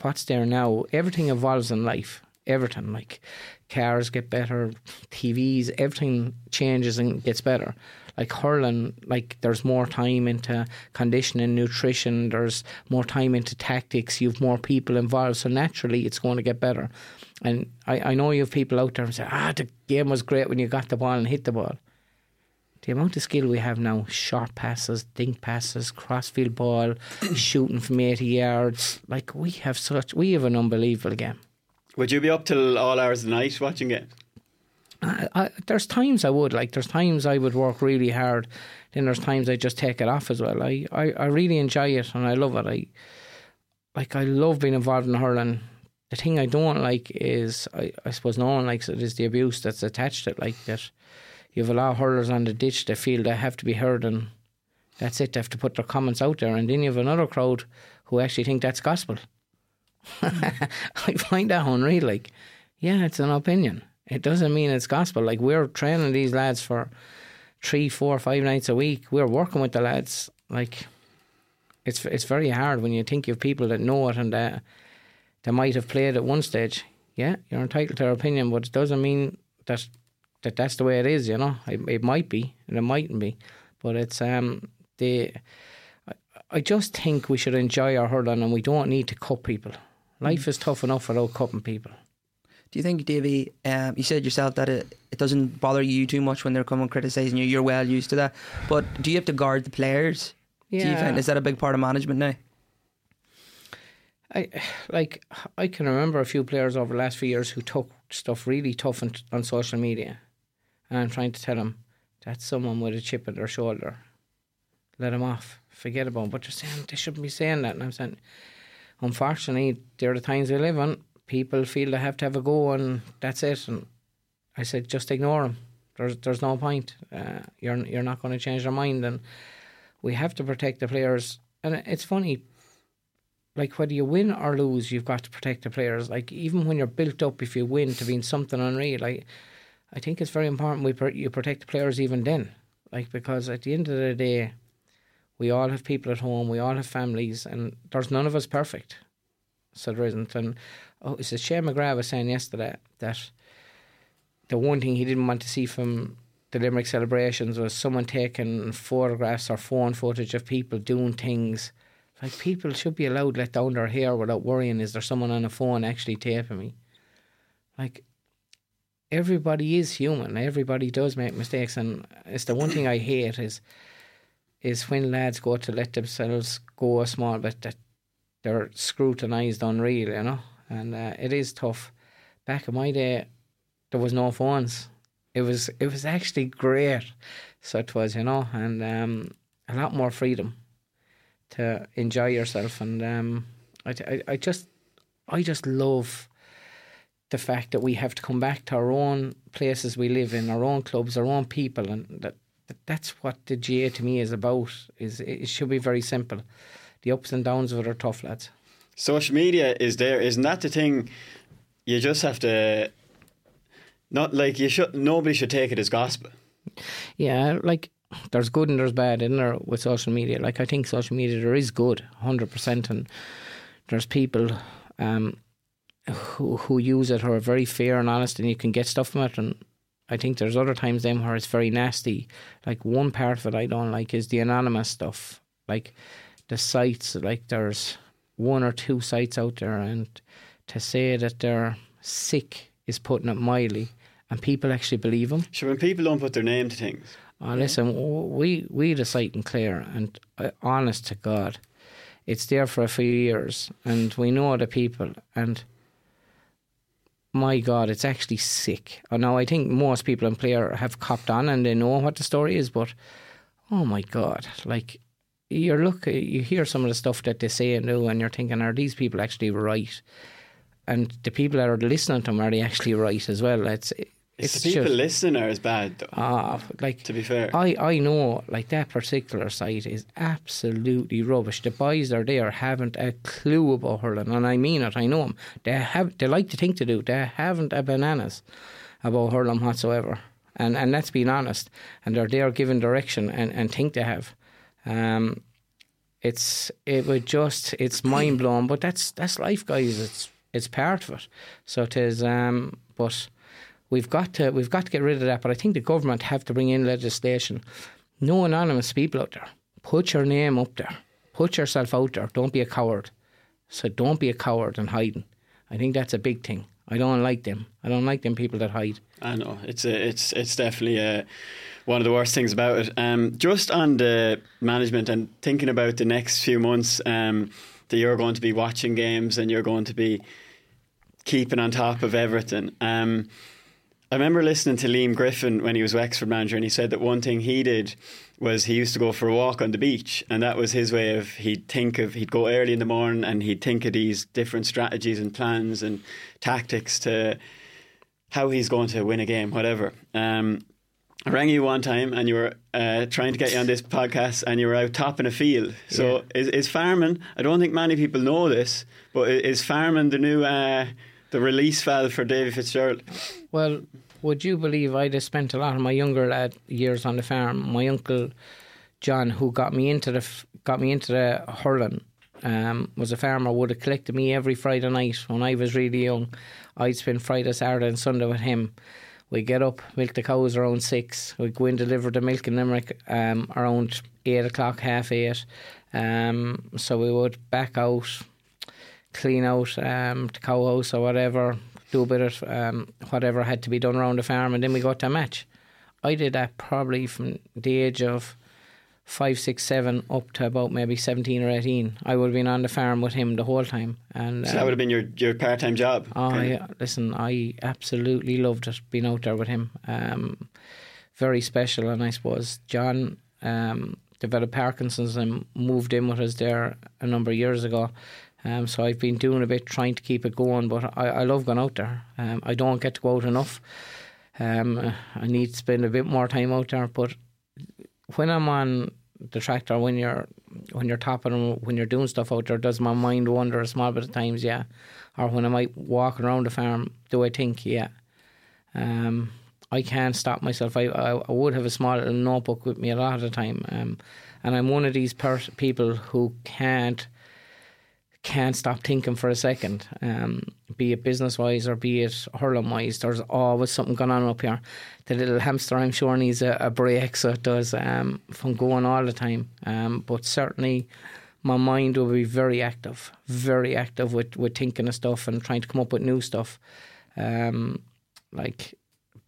what's there now? Everything evolves in life. Everything. Like cars get better, TVs, everything changes and gets better. Like hurling, like there's more time into conditioning, nutrition, there's more time into tactics, you've more people involved. So naturally it's going to get better. And I, I know you have people out there and say, ah, the game was great when you got the ball and hit the ball the amount of skill we have now short passes, dink passes, crossfield ball, [clears throat] shooting from 80 yards like we have such, we have an unbelievable game. Would you be up till all hours of the night watching games? I, I, there's times I would like. There's times I would work really hard. Then there's times I just take it off as well. I, I, I really enjoy it and I love it. I like I love being involved in hurling. The thing I don't like is I, I suppose no one likes it is the abuse that's attached to it. Like that, you have a lot of hurlers on the ditch that feel they have to be heard and that's it. They have to put their comments out there, and then you have another crowd who actually think that's gospel. [laughs] I find that unreal. Like, yeah, it's an opinion. It doesn't mean it's gospel. Like we're training these lads for three, four, five nights a week. We're working with the lads. Like it's it's very hard when you think of people that know it and that they might have played at one stage. Yeah, you're entitled to their opinion, but it doesn't mean that that that's the way it is. You know, it, it might be and it mightn't be, but it's um the. I, I just think we should enjoy our hurling and we don't need to cut people. Life is tough enough without cutting people. Do you think, Davy, um, you said yourself that it, it doesn't bother you too much when they're coming criticising you? You're well used to that. But do you have to guard the players? Do you Yeah. find, is that a big part of management now? I like I can remember a few players over the last few years who took stuff really tough on, on social media, and I'm trying to tell them that's someone with a chip on their shoulder. Let them off. Forget about. But they're saying they shouldn't be saying that, and I'm saying, unfortunately, there are the times we live in. People feel they have to have a go, and that's it. And I said, just ignore them. There's there's no point. Uh, you're you're not going to change their mind, and we have to protect the players. And it's funny like whether you win or lose, you've got to protect the players. Like even when you're built up, if you win to being something unreal, like I think it's very important we pr- you protect the players even then. Like because at the end of the day, we all have people at home, we all have families, and there's none of us perfect. There isn't. And oh, it's a Shane McGrath was saying yesterday that the one thing he didn't want to see from the Limerick celebrations was someone taking photographs or phone footage of people doing things Like people should be allowed to let down their hair without worrying. Is there someone on the phone actually taping me? Like everybody is human. Everybody does make mistakes, and it's the one thing I hate is is when lads go to let themselves go a small bit that they're scrutinised unreal, you know. And uh, it is tough. Back in my day, there was no phones. It was it was actually great. So it was, you know, and um, a lot more freedom to enjoy yourself. And um, I, I, I just I just love the fact that we have to come back to our own places we live in, our own clubs, our own people, and that, that that's what the GAA to me is about. Is it should be very simple. The ups and downs of it are tough, lads. Social media is there, isn't that the thing? You just have to not like you should. Nobody should take it as gospel. Yeah, like there's good and there's bad in there with social media. Like I think social media there is good, hundred percent, and there's people um, who who use it who are very fair and honest, and you can get stuff from it. And I think there's other times then where it's very nasty. Like one part of it I don't like is the anonymous stuff, like the sites. Like there's one or two sites out there, and to say that they're sick is putting it mildly, and people actually believe them. Sure, when people don't put their name to things. Oh, listen, we we the site in Clare, and uh, honest to God, it's there for a few years, and we know the people, and my God, it's actually sick. I know I think most people in Clare have copped on and they know what the story is, but oh my God, like you're look, you hear some of the stuff that they say and do, and you're thinking, are these people actually right? And the people that are listening to them are they actually right as well? It's it's, it's the people just, listening are as bad though. Ah, like to be fair, I I know like that particular site is absolutely rubbish. The boys are there haven't a clue about hurling, and I mean it. I know them. They have they like to think to do. They haven't a bananas about hurling whatsoever. And and let's be honest. And they're there giving direction and, and think they have. Um, it's it would just it's mind blowing. But that's that's life, guys. It's it's part of it. So it is. Um, but We've got to we've got to get rid of that. But I think the government have to bring in legislation. No anonymous people out there. Put your name up there. Put yourself out there. Don't be a coward. So don't be a coward and hiding. I think that's a big thing. I don't like them. I don't like them people that hide. I know it's a, it's it's definitely a, one of the worst things about it. Um, just on the management and thinking about the next few months, um, that you're going to be watching games and you're going to be keeping on top of everything. Um, I remember listening to Liam Griffin when he was Wexford manager, and he said that one thing he did was he used to go for a walk on the beach, and that was his way of he'd think of he'd go early in the morning and he'd think of these different strategies and plans and tactics to how he's going to win a game, whatever. Um, I rang you one time and you were uh, trying to get you on this podcast and you were out topping a field. So yeah. is, is farming, I don't think many people know this, but is farming the new uh, the release valve for David Fitzgerald? Well, would you believe I'd have spent a lot of my younger lad years on the farm? My uncle John, who got me into the got me into the hurling, um, was a farmer. Would have collected me every Friday night when I was really young. I'd spend Friday, Saturday, and Sunday with him. We get up, milk the cows around six. We go in deliver the milk in Limerick um, around eight o'clock, half eight. Um, so we would back out clean out um, the cow house or whatever, do a bit of um, whatever had to be done around the farm, and then we got to match. I did that probably from the age of five, six, seven up to about maybe seventeen or eighteen. I would have been on the farm with him the whole time, and so um, that would have been your your part time job. Oh yeah, listen, I absolutely loved it being out there with him. Um, very special, and I suppose John um, developed Parkinson's and moved in with us there a number of years ago. Um, so I've been doing a bit trying to keep it going, but I, I love going out there. Um, I don't get to go out enough. Um, I need to spend a bit more time out there, but when I'm on the tractor, when you're when you're topping, when you're doing stuff out there, does my mind wander a small bit of times? Yeah, or when I might walk around the farm, do I think? Yeah. Um, I can't stop myself. I, I, would have a small notebook with me a lot of the time, um, and I'm one of these pers- people who can't can't stop thinking for a second, um, be it business wise or be it hurling wise. There's always something going on up here. The little hamster, I'm sure, needs a, a break, so it does um, from going all the time. Um, but certainly, my mind will be very active, very active with, with thinking of stuff and trying to come up with new stuff. Um, like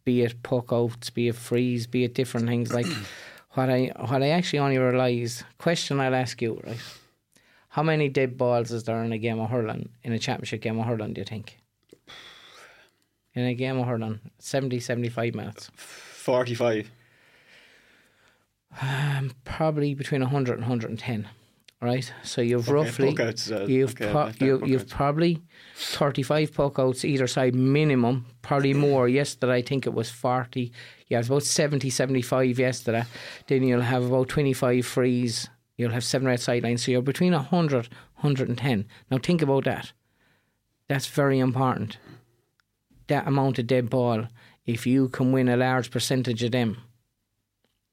be it puck outs, be it freeze, be it different things. Like [clears throat] what I what I actually only realise. Question I'll ask you, right? How many dead balls is there in a game of hurling in a championship game of hurling? Do you think? In a game of hurling, 70, 75 minutes. 45. Um, probably between 100 and 110. Right, so you've Okay, roughly outs, uh, you've okay, pro- you, puck you've probably thirty five puck outs either side minimum, probably more. Yesterday I think it was forty. Yeah, it was about 70, 75 yesterday. Then you'll have about twenty five frees. You'll have seven red sidelines. So you're between 100, 110. Now think about that. That's very important. That amount of dead ball. If you can win a large percentage of them,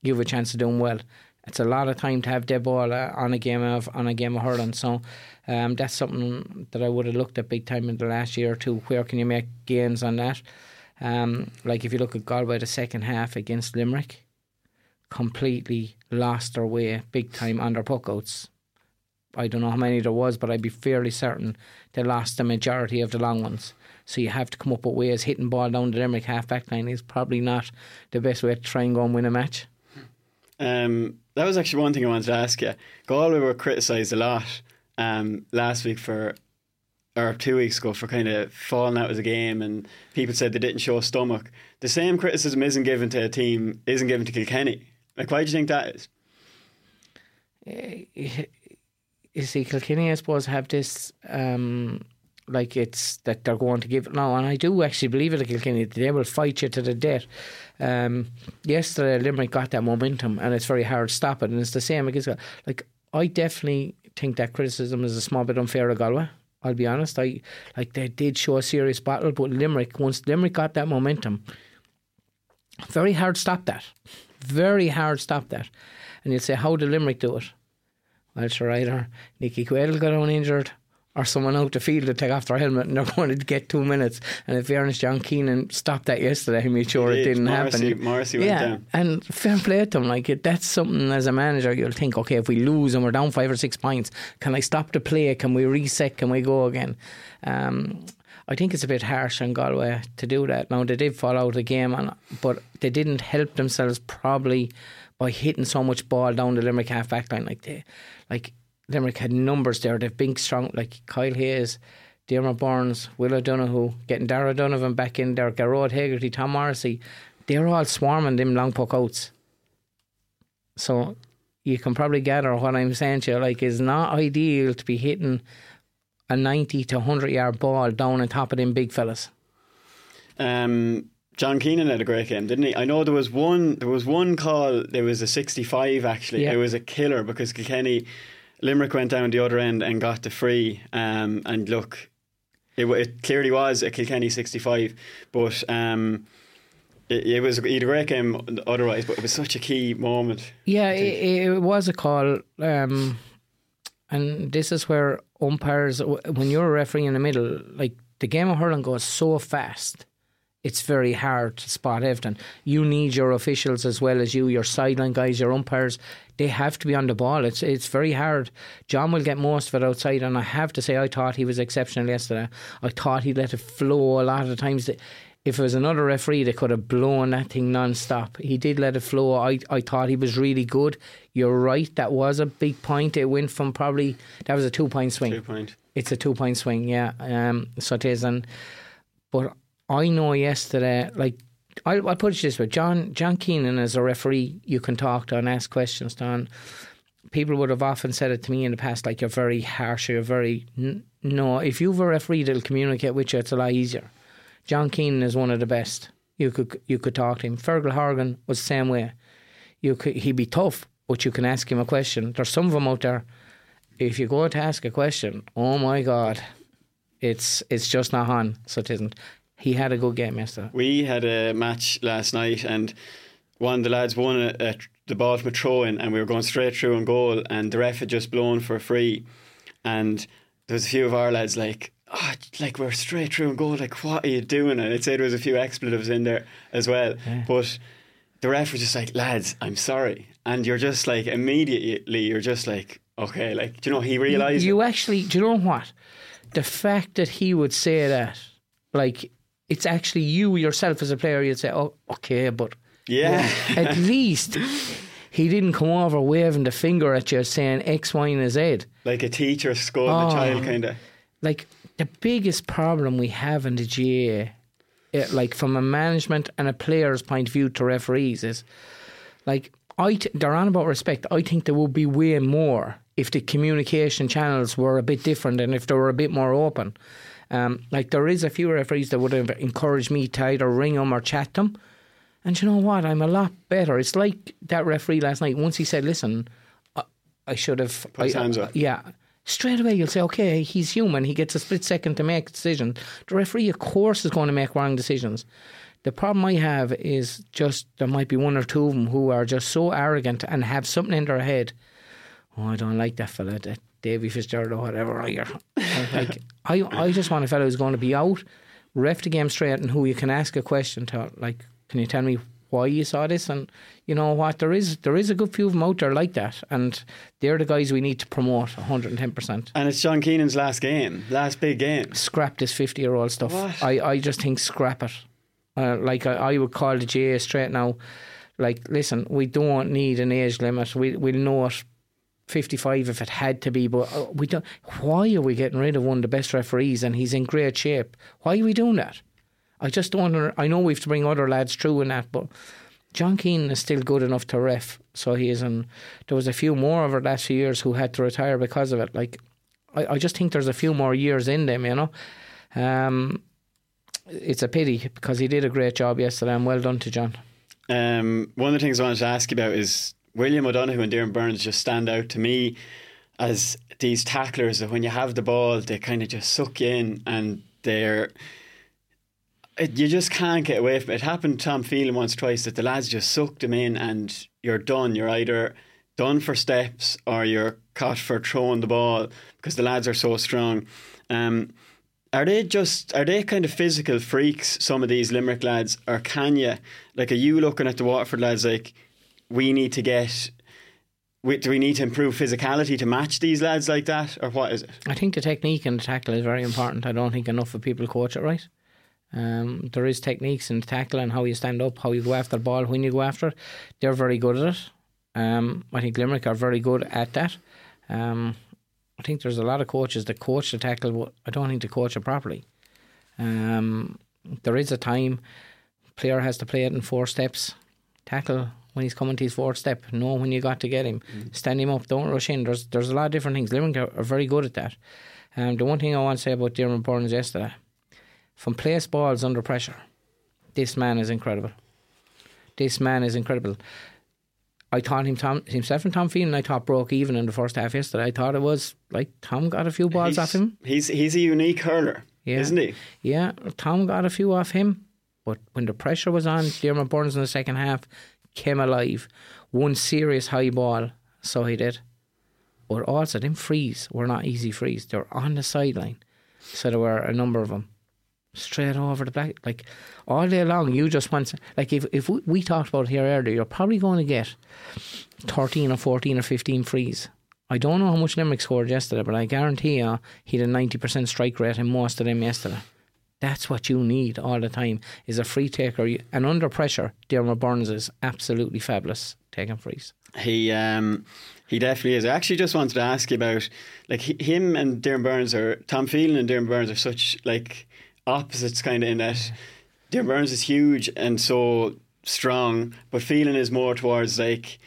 you have a chance of doing well. It's a lot of time to have dead ball uh, on a game of on a game of hurling. So um, that's something that I would have looked at big time in the last year or two. Where can you make gains on that? Um, like if you look at Galway the second half against Limerick, completely lost their way big time on their puck. I don't know how many there was, but I'd be fairly certain they lost the majority of the long ones. So you have to come up with ways. Hitting ball down the Limerick half back line is probably not the best way to try and go and win a match. Um, that was actually one thing I wanted to ask you. Galway were criticised a lot um, last week for, or two weeks ago, for kind of falling out of the game, and people said they didn't show stomach. The same criticism isn't given to a team, isn't given to Kilkenny. Like, why do you think that is? you see, Kilkenny, I suppose, have this um, like it's that they're going to give now, and I do actually believe it. At Kilkenny, they will fight you to the death. Um, yesterday, Limerick got that momentum, and it's very hard to stop it. And it's the same against like I definitely think that criticism is a small bit unfair to Galway. I'll be honest. I like they did show a serious battle, but Limerick once Limerick got that momentum, very hard to stop that. Very hard to stop that. And you'd say, how did Limerick do it? Well, sure, either Nickie Quaid got on injured or someone out the field to take off their helmet and they're [laughs] going to get two minutes. And if fairness, John Keenan stopped that yesterday, he made sure it did. didn't Morrissey- happen. Morrissey went yeah, down. and fair play to him. Like it, that's something as a manager you'll think, okay, if we lose and we're down five or six points, can I stop the play? Can we reset? Can we go again? Um, I think it's a bit harsh on Galway to do that. Now they did fall out of the game, but they didn't help themselves probably by hitting so much ball down the Limerick half back line. Like they, like Limerick had numbers there. They've been strong like Kyle Hayes. Diarmaid Byrnes, Will O'Donoghue, getting Darragh Donovan back in there, Gearóid Hegarty, Tom Morrissey, they're all swarming them long puck outs. So you can probably gather what I'm saying to you. Like, it's not ideal to be hitting a 90 to 100 yard ball down on top of them big fellas. Um, John Keenan had a great game, didn't he? I know there was one. There was one call. There was a sixty-five. Actually, Yeah. it was a killer because Kilkenny, Limerick went down the other end and got the free. Um, and look, it, it clearly was a Kilkenny sixty-five, but um, it, it was he had a great game otherwise. But it was such a key moment. Yeah, it, it was a call. Um, and this is where umpires, when you're a referee in the middle, like the game of hurling goes so fast, it's very hard to spot everything. You need your officials as well as you, your sideline guys, your umpires. They have to be on the ball. It's it's very hard. John will get most of it outside, and I have to say, I thought he was exceptional yesterday. I thought he let it flow a lot of the times. That if it was another referee, they could have blown that thing non-stop. He did let it flow. I, I thought he was really good. You're right, that was a big point. It went from probably, that was a two-point swing. Two point. It's a two-point swing, yeah. Um, so it is. And, but I know yesterday, like, I'll, I'll put it this way John, John Keenan, as a referee, you can talk to and ask questions to. And people would have often said it to me in the past, like, you're very harsh, you're very. N- no, if you've a referee that'll communicate with you, it's a lot easier. John Keenan is one of the best. You could you could talk to him. Fergal Horgan was the same way. You could he'd be tough, but you can ask him a question. There's some of them out there. If you go to ask a question, oh my god, it's it's just not on. So it isn't. He had a good game yesterday. We had a match last night, and one of the lads won a, a, the ball from a throw in, and we were going straight through and goal, and the ref had just blown for a free, and there was a few of our lads like. Oh, like we're straight through and go Like, what are you doing? And I'd say there was a few expletives in there as well. But the ref was just like, lads, I'm sorry. And you're just like, immediately, you're just like, Okay, like do you know he realised? You actually, do you know what? The fact that he would say that, like, it's actually you yourself as a player. You'd say, "Oh, okay," but yeah, at [laughs] least he didn't come over waving the finger at you saying X, Y, and Z. like a teacher scolding Oh. a child, kind of. Like the biggest problem we have in the GAA, eh, like from a management and a player's point of view to referees, is like I t- they're on about respect. I think there would be way more if the communication channels were a bit different and if they were a bit more open. Um, like there is a few referees that would have encouraged me to either ring them or chat them. And you know what? I'm a lot better. It's like that referee last night. Once he said, "Listen, I, I should have." I- hands up. Yeah. Straight away, you'll say, okay, he's human. He gets a split second to make a decision. The referee, of course, is going to make wrong decisions. The problem I have is just there might be one or two of them who are just so arrogant and have something in their head. Oh, I don't like that fella, that Davy Fitzgerald or whatever. [laughs] Like, I, I just want a fella who's going to be out, ref the game straight, and who you can ask a question to. Like, can you tell me why you saw this? And you know what? There is there is a good few of them out there like that, and they're the guys we need to promote 110%. And it's John Keenan's last game, last big game. Scrap this 50 year old stuff. What? I, I just think scrap it. Uh, like, I, I would call the GAA straight now. Like, listen, we don't need an age limit. We, we'll know it 55 if it had to be, but uh, we don't. Why are we getting rid of one of the best referees and he's in great shape? Why are we doing that? I just don't. under- I know we have to bring other lads through in that, but John Keenan is still good enough to ref. So he is. And there was a few more over the last few years who had to retire because of it. Like, I, I just think there's a few more years in them. You know, um, it's a pity because he did a great job yesterday. and well done to John. Um, one of the things I wanted to ask you about is William O'Donoghue and Darren Burns just stand out to me as these tacklers that when you have the ball, they kind of just suck you in and they're. It, you just can't get away from it. It happened to Tom Phelan once, twice that the lads just sucked him in and you're done. You're either done for steps or you're caught for throwing the ball because the lads are so strong. Um, are they just are they kind of physical freaks? Some of these Limerick lads, or can you like are you looking at the Waterford lads like we need to get? We, do we need to improve physicality to match these lads like that, or what is it? I think the technique and the tackle is very important. I don't think enough of people coach it right. Um, there is techniques in tackle and how you stand up, how you go after the ball, when you go after it. They're very good at it. Um, I think Limerick are very good at that. Um, I think there's a lot of coaches that coach the tackle, but I don't think they coach it properly. Um, there is a time player has to play it in four steps. Tackle when he's coming to his fourth step. Know when you got to get him. Stand him up. Don't rush in. There's there's a lot of different things. Limerick are, are very good at that. Um, the one thing I want to say about Diarmaid Byrnes yesterday, from place balls under pressure, this man is incredible. This man is incredible. I thought him, Tom, himself and Tom Phelan, I thought broke even in the first half yesterday. I thought it was like Tom got a few balls he's, off him. He's he's a unique hurler, Yeah. isn't he? Yeah, Tom got a few off him, but when the pressure was on, Diarmaid Byrnes in the second half came alive. One serious high ball, so he did. But also, them frees were not easy frees. They were on the sideline, so there were a number of them straight over the back. Like all day long, you just want like if if we, we talked about here earlier, you're probably going to get thirteen or fourteen or fifteen frees. I don't know how much Limerick scored yesterday, but I guarantee you he had a ninety percent strike rate in most of them yesterday. That's what you need all the time is a free taker. And under pressure, Diarmaid Byrnes is absolutely fabulous taking frees. He um he definitely is. I actually just wanted to ask you about like him and Darren Burns or Tom Phelan and Darren Burns are such like opposites kind of in that Darren Burns is huge and so strong, but Phelan is more towards like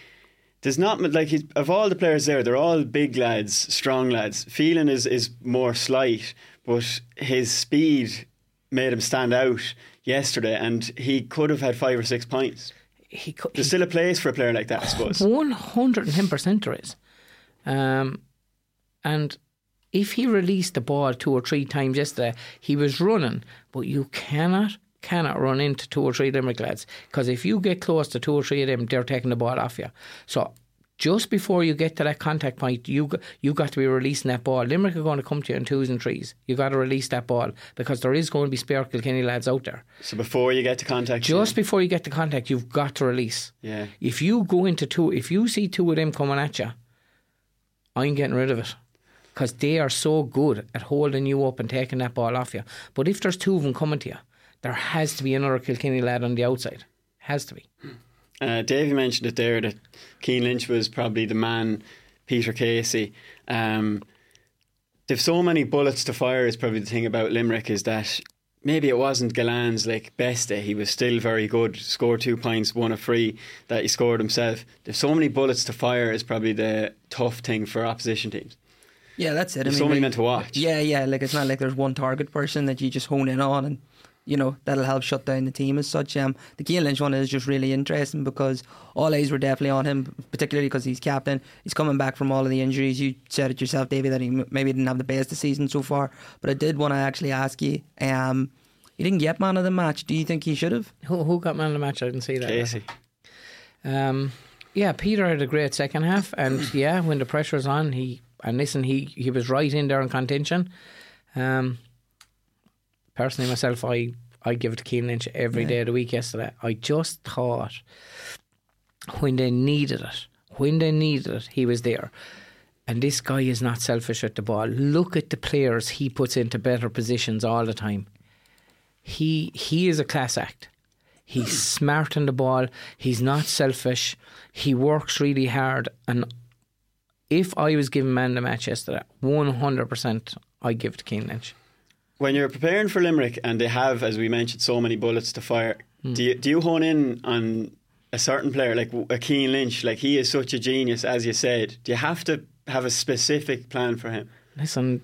there's not like he's, of all the players there, they're all big lads, strong lads. Phelan is is more slight, but his speed made him stand out yesterday, and he could have had five or six points. He, cou- There's still a place for a player like that, I suppose. One hundred and ten percent there is, um, and if he released the ball two or three times yesterday, he was running. But you cannot cannot run into two or three Limerick lads because if you get close to two or three of them, they're taking the ball off you. So. Just before you get to that contact point, you you got to be releasing that ball. Limerick are going to come to you in twos and threes. You got to release that ball because there is going to be spare Kilkenny lads out there. So before you get to contact, Just before you get to contact, you've got to release. yeah, If you go into two, if you see two of them coming at you, I'm getting rid of it because they are so good at holding you up and taking that ball off you. But if there's two of them coming to you, there has to be another Kilkenny lad on the outside. Has to be. Uh, Davy mentioned it there that Cian Lynch was probably the man, Peter Casey. Um, they've so many bullets to fire, is probably the thing about Limerick, is that maybe it wasn't Gillane's like best day. He was still very good. Scored two points, won a free that he scored himself. There's so many bullets to fire is probably the tough thing for opposition teams. Yeah, that's it. I mean, so many like- men to watch. Yeah, yeah. Like it's not like there's one target person that you just hone in on, and you know that'll help shut down the team as such. Um, the Cian Lynch one is just really interesting because all eyes were definitely on him, particularly because he's captain. He's coming back from all of the injuries. You said it yourself, David, that he m- maybe didn't have the best of season so far. But I did want to actually ask you. Um, he didn't get man of the match. Do you think he should have? Who, who got man of the match? I didn't see that. Casey. Um, yeah, Peter had a great second half, and yeah, when the pressure was on, he and listen, he he was right in there in contention. Um, personally, myself, I I give it to Cian Lynch every day of the week. Yesterday, I just thought when they needed it, when they needed it, he was there. And this guy is not selfish at the ball. Look at the players he puts into better positions all the time. He he is a class act. He's [clears throat] smart on the ball. He's not selfish. He works really hard. And if I was given man the match yesterday, one hundred percent, I give it to Cian Lynch. When you're preparing for Limerick and they have, as we mentioned, so many bullets to fire, Hmm. do you do you hone in on a certain player like a Cian Lynch? Like he is such a genius, as you said. Do you have to have a specific plan for him? Listen,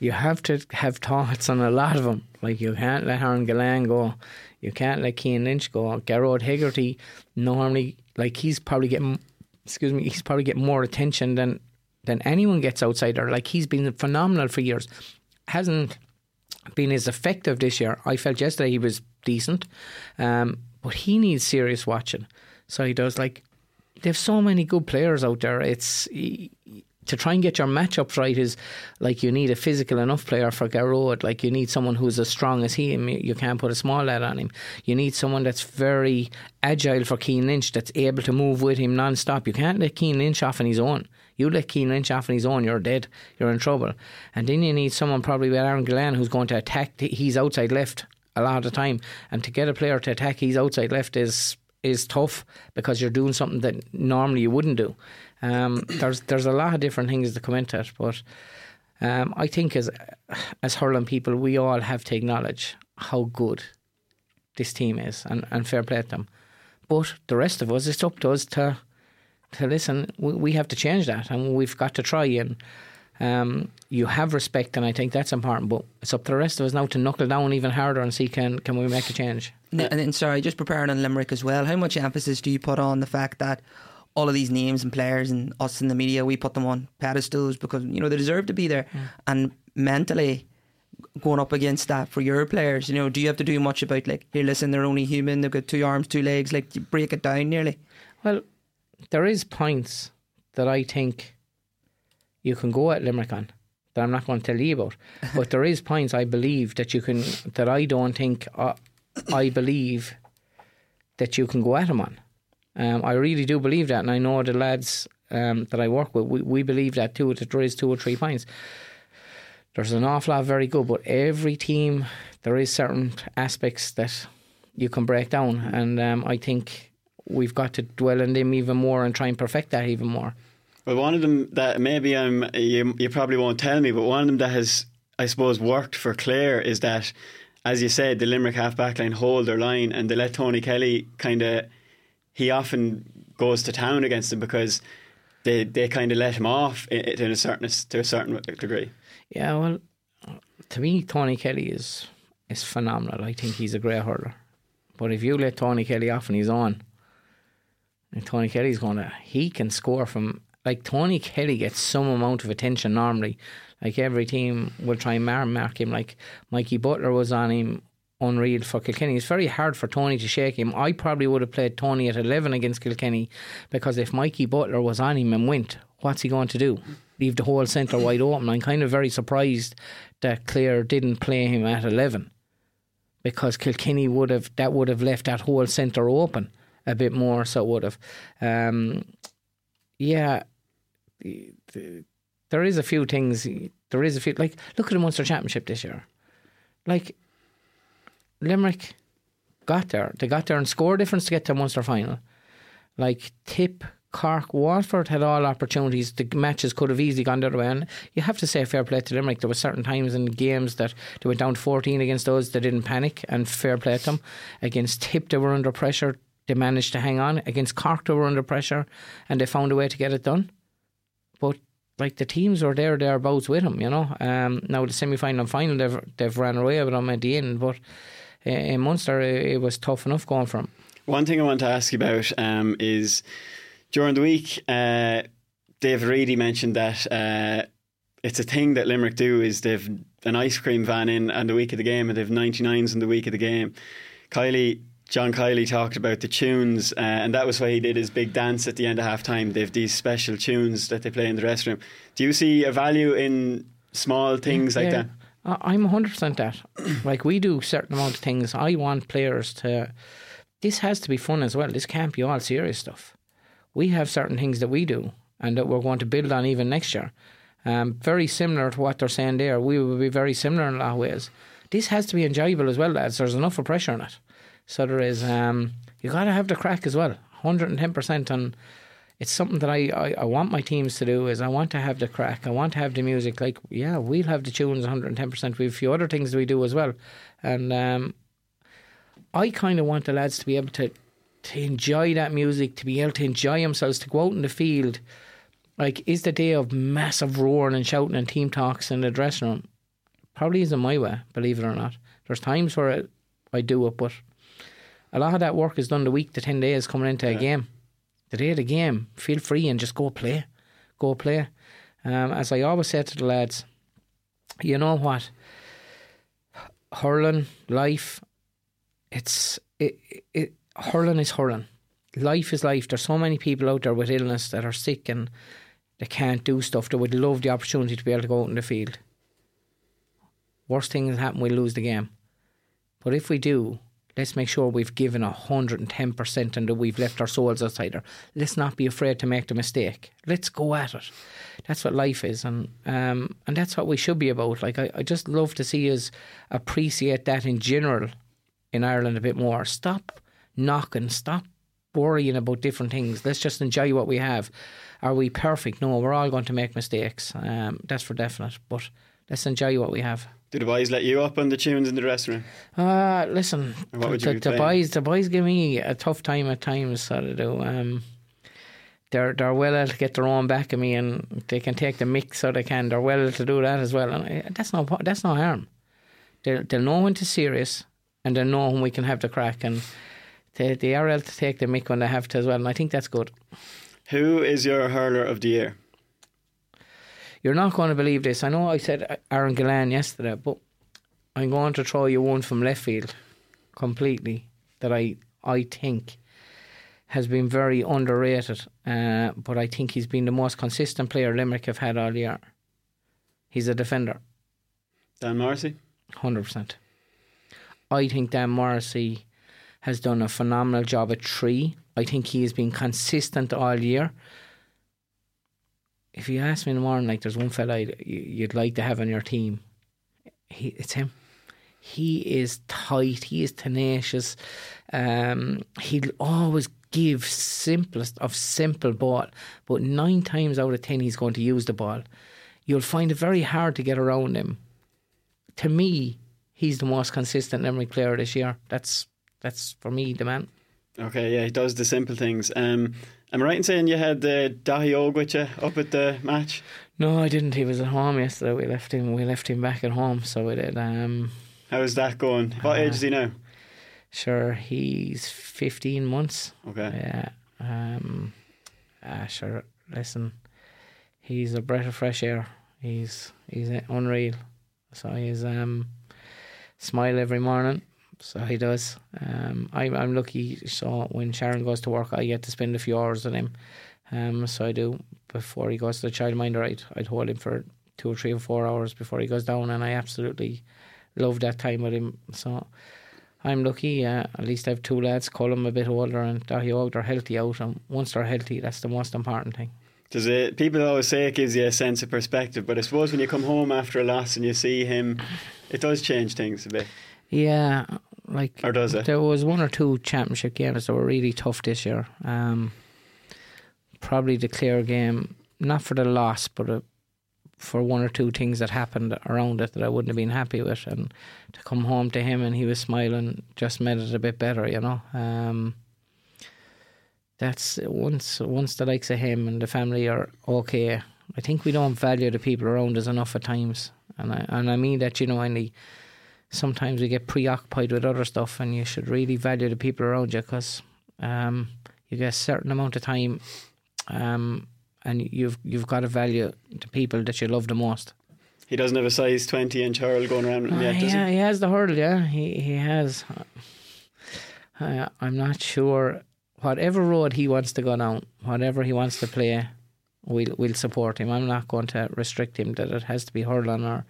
you have to have thoughts on a lot of them. Like you can't let Aaron Gillane go. You can't let Cian Lynch go. Gearóid Hegarty normally, like he's probably getting, excuse me, he's probably getting more attention than than anyone gets outside there. Like he's been phenomenal for years. Hasn't been as effective this year. I felt yesterday he was decent, um, but he needs serious watching. So he does. Like they've so many good players out there. It's to try and get your matchups right is like you need a physical enough player for Gearóid. Like you need someone who's as strong as he. Mean, you can't put a small lad on him. You need someone that's very agile for Cian Lynch, that's able to move with him non-stop. You can't let Cian Lynch off on his own. You let Cian Lynch off on his own, you're dead. You're in trouble. And then you need someone probably with Aaron Gillane who's going to attack. He's outside left a lot of the time, and to get a player to attack he's outside left is is tough because you're doing something that normally you wouldn't do. Um, there's there's a lot of different things that come into it, but um, I think as as hurling people, we all have to acknowledge how good this team is, and, and fair play to them. But the rest of us, it's up to us to to listen. We, we have to change that, and we've got to try. And um, you have respect, and I think that's important. But it's up to the rest of us now to knuckle down even harder and see can can we make a change. And sorry, just preparing on Limerick as well. How much emphasis do you put on the fact that all of these names and players and us in the media, we put them on pedestals because you know they deserve to be there, and mentally going up against that for your players, you know, do you have to do much about like, here, listen, they're only human, they've got two arms, two legs, like you break it down nearly. Well, there is points that I think you can go at Limerick on that I'm not going to tell you about. [laughs] but there is points I believe that you can that I don't think uh, I believe that you can go at them on. Um, I really do believe that, and I know the lads um, that I work with, we, we believe that too. That there is two or three points. There's an awful lot very good, but every team there is certain aspects that you can break down, and um, I think we've got to dwell on them even more and try and perfect that even more. Well, one of them that maybe I'm you, you probably won't tell me, but one of them that has I suppose worked for Clare is that, as you said, the Limerick half back line hold their line and they let Tony Kelly kind of he often goes to town against them because they they kind of let him off i- i- to a certain to a certain degree. Yeah, well, to me, Tony Kelly is is phenomenal. I think he's a great hurler. But if you let Tony Kelly off and he's on, and Tony Kelly's to, he can score from like Tony Kelly gets some amount of attention normally. Like every team will try and mark him. Like Mikey Butler was on him, unreal for Kilkenny. It's very hard for Tony to shake him. I probably would have played Tony at eleven against Kilkenny because if Mikey Butler was on him and went, what's he going to do? Leave the whole centre wide open. I'm kind of very surprised that Clare didn't play him at eleven because Kilkenny would have that would have left that whole centre open a bit more. So would have, um, yeah. there is a few things. There is a few like look at the Munster Championship this year. Like Limerick got there. They got there and score difference to get to Munster final. Like Tipp, Cork, Waterford had all opportunities. The matches could have easily gone the other way. And you have to say fair play to Limerick. There were certain times in the games that they went down 14 against those. They didn't panic and fair play to them. Against Tipp, they were under pressure. They managed to hang on. Against Cork, they were under pressure and they found a way to get it done. But like the teams were there thereabouts with them, you know. Um, now the semi final and final they've they've ran away with them at the end, but in Munster it, it, was tough enough going from. One thing I want to ask you about um, is during the week, uh, David Reidy mentioned that uh, it's a thing that Limerick do is they've an ice cream van in on the week of the game and they've 99s in the week of the game. Kylie John Kiely talked about the tunes, uh, and that was why he did his big dance at the end of half time. They have these special tunes that they play in the restroom. Do you see a value in small things yeah, like that? I'm 100% that. [clears throat] like, we do certain amount of things. I want players to. This has to be fun as well. This can't be all serious stuff. We have certain things that we do and that we're going to build on even next year. Um, very similar to what they're saying there. We will be very similar in a lot of ways. This has to be enjoyable as well, lads. There's enough of pressure on it. So there is. Um, you got to have the crack as well. Hundred and ten percent on. It's something that I, I, I want my teams to do. Is I want to have the crack. I want to have the music. Like yeah, we'll have the tunes. One hundred and ten percent. We have a few other things that we do as well, and um, I kind of want the lads to be able to to enjoy that music, to be able to enjoy themselves, to go out in the field. Like, is the day of massive roaring and shouting and team talks in the dressing room? Probably isn't my way, believe it or not. There's times where it, I do it, but a lot of that work is done the week, the 10 days coming into yeah. a game. The day of the game, feel free and just go play. Go play. Um, as I always say to the lads, you know what? Hurling, life, it's it, it hurling is hurling. Life is life. There's so many people out there with illness that are sick and they can't do stuff. They would love the opportunity to be able to go out in the field. Worst thing that happen, we lose the game. But if we do, Let's make sure we've given 110% and that we've left our souls outside there. Let's not be afraid to make the mistake. Let's go at it. That's what life is. And um, and that's what we should be about. Like, I, I just love to see us appreciate that in general in Ireland a bit more. Stop knocking, stop worrying about different things. Let's just enjoy what we have. Are we perfect? No, we're all going to make mistakes. Um, that's for definite. But let's enjoy what we have. Do the boys let you up on the tunes in the dressing room? Uh, listen, the, the, the boys, the boys give me a tough time at times. So they do. Um, they're they're well able to get their own back of me, and they can take the mix so they can. They're well able to do that as well, and that's no that's no harm. They'll they'll know when to serious, and they'll know when we can have the crack, and they they are able to take the mic when they have to as well, and I think that's good. Who is your hurler of the year? You're not going to believe this. I know I said Aaron Gillane yesterday, but I'm going to throw you one from left field completely that I I think has been very underrated. Uh, but I think he's been the most consistent player Limerick have had all year. He's a defender. Dan Morrissey? 100%. I think Dan Morrissey has done a phenomenal job at three. I think he has been consistent all year if you ask me in the morning, like there's one fella you'd like to have on your team, he, it's him. He is tight. He is tenacious. Um, he'll always give simplest of simple ball, but nine times out of ten he's going to use the ball. You'll find it very hard to get around him. To me, he's the most consistent Limerick player this year. That's that's for me the man. Okay, yeah, he does the simple things. Um, Am I right in saying you had uh, Dahi Og with you up at the match? No, I didn't. He was at home yesterday. We left him. We left him back at home. So we did. Um, How's that going? What uh, age is he now? Sure, he's fifteen months. Okay. Yeah. Um. Uh, sure. Listen, he's a breath of fresh air. He's he's unreal. So he's um smile every morning. So he does. Um, I'm I'm lucky. So when Sharon goes to work, I get to spend a few hours with him. Um, so I do before he goes to the childminder. I'd I'd hold him for two or three or four hours before he goes down, and I absolutely love that time with him. So I'm lucky. Uh, at least I have two lads. Call them a bit older, and Dahi Og, they're healthy out, and once they're healthy, that's the most important thing. Does it? People always say it gives you a sense of perspective, but I suppose when you come home after a loss and you see him, it does change things a bit. Yeah, like Or does it? There was one or two championship games that were really tough this year. Um, probably the Clare game, not for the loss, but uh for one or two things that happened around it that I wouldn't have been happy with, and to come home to him and he was smiling just made it a bit better, you know. Um, that's once once the likes of him and the family are okay. I think we don't value the people around us enough at times, and I and I mean that you know, and sometimes we get preoccupied with other stuff, and you should really value the people around you because um, you get a certain amount of time, um, and you've you've got to value the people that you love the most. He doesn't have a size 20 inch hurl going around Uh, yet, does yeah, he? he has the hurdle. Yeah, he he has. Uh, I'm not sure. Whatever road he wants to go down, whatever he wants to play, we'll we'll support him. I'm not going to restrict him that it has to be hurling or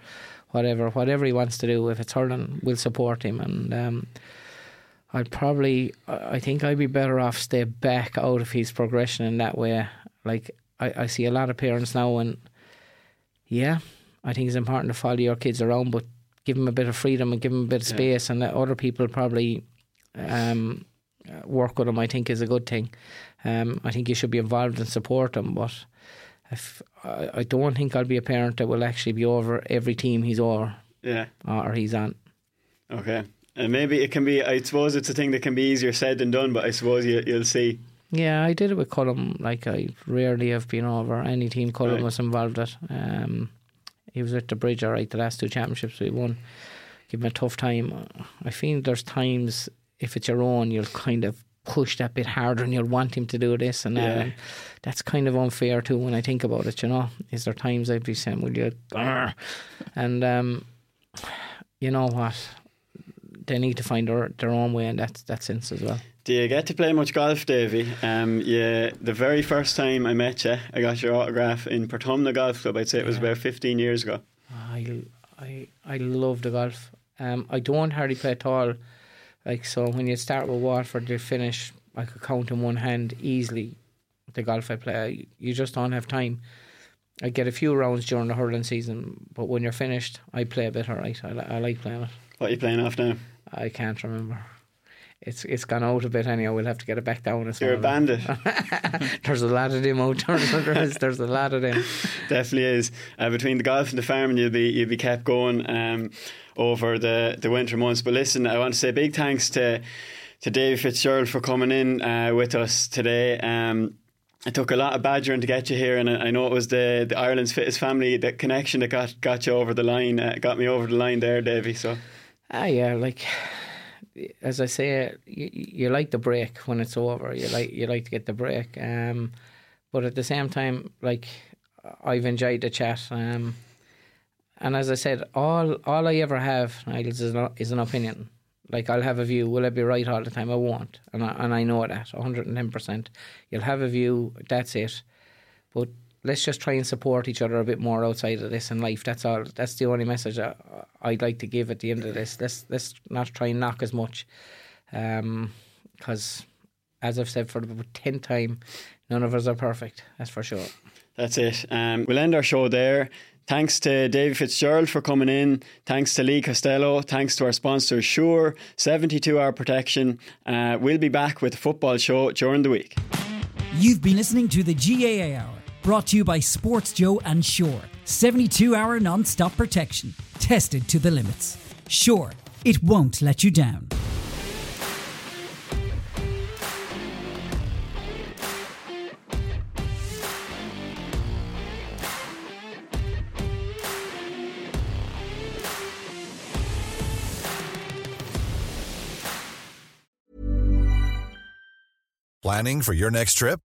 whatever. Whatever he wants to do, if it's hurling, we'll support him. And um, I'd probably, I think I'd be better off stay back out of his progression in that way. Like I, I see a lot of parents now, and yeah, I think it's important to follow your kids around, but give them a bit of freedom and give them a bit of space, and let other people probably um, work with them. I think is a good thing. Um, I think you should be involved and support them, but if I, I don't think I'll be a parent that will actually be over every team he's over Yeah. or he's on. Okay. And maybe it can be, I suppose it's a thing that can be easier said than done, but I suppose you, you'll see. Yeah, I did it with Colm. Like I rarely have been over any team Colm Right. was involved at. Um, he was at the bridge, all right. The last two championships we won, give him a tough time. I feel there's times if it's your own, you'll kind of push that bit harder and you'll want him to do this and. Yeah. And that's kind of unfair too when I think about it. You know, is there times I'd be saying, "Will you?" grr?" And um, you know what? They need to find their, their own way in that that sense as well. Do you get to play much golf, Davy? Um, yeah, the very first time I met you, I got your autograph in Portumna Golf Club. I'd say it was about 15 years ago. I I I love the golf. Um, I don't hardly play at all. Like so, when you start with Waterford, you finish. I could count in one hand easily. The golf I play, you just don't have time. I get a few rounds during the hurling season, but when you're finished, I play a bit alright. I, li- I like playing it. What are you playing off now? I can't remember. It's it's gone out a bit anyhow. We'll have to get it back down. As You're a bandit. [laughs] there's a lot of them out there. there is, there's a lot of them. [laughs] Definitely is. Uh, between the golf and the farming, you'll be you'll be kept going um, over the, the winter months. But listen, I want to say big thanks to to Dave Fitzgerald for coming in uh, with us today. Um, it took a lot of badgering to get you here, and I I know it was the, the Ireland's fittest family that connection that got got you over the line, uh, got me over the line there, Davy. So Ah, yeah, like as I say, you, you like the break when it's over. You like you like to get the break. Um, but at the same time, like I've enjoyed the chat. Um, and as I said, all all I ever have, Niles, is an, is an opinion. Like I'll have a view. Will I be right all the time? I won't, and I, and I know that one hundred and ten percent. You'll have a view. That's it. But let's just try and support each other a bit more outside of this in life. That's all. That's the only message I, I'd like to give at the end of this. Let's let's not try and knock as much, because as I've said for the tenth time, none of us are perfect. That's for sure. That's it. Um, we'll end our show there. Thanks to David Fitzgerald for coming in. Thanks to Lee Costello. Thanks to our sponsor, Sure, 72 hour protection. Uh, we'll be back with the football show during the week. You've been listening to the GAA Hour, brought to you by SportsJOE and Sure. 72 hour non stop protection, tested to the limits. Sure, it won't let you down. Planning for your next trip?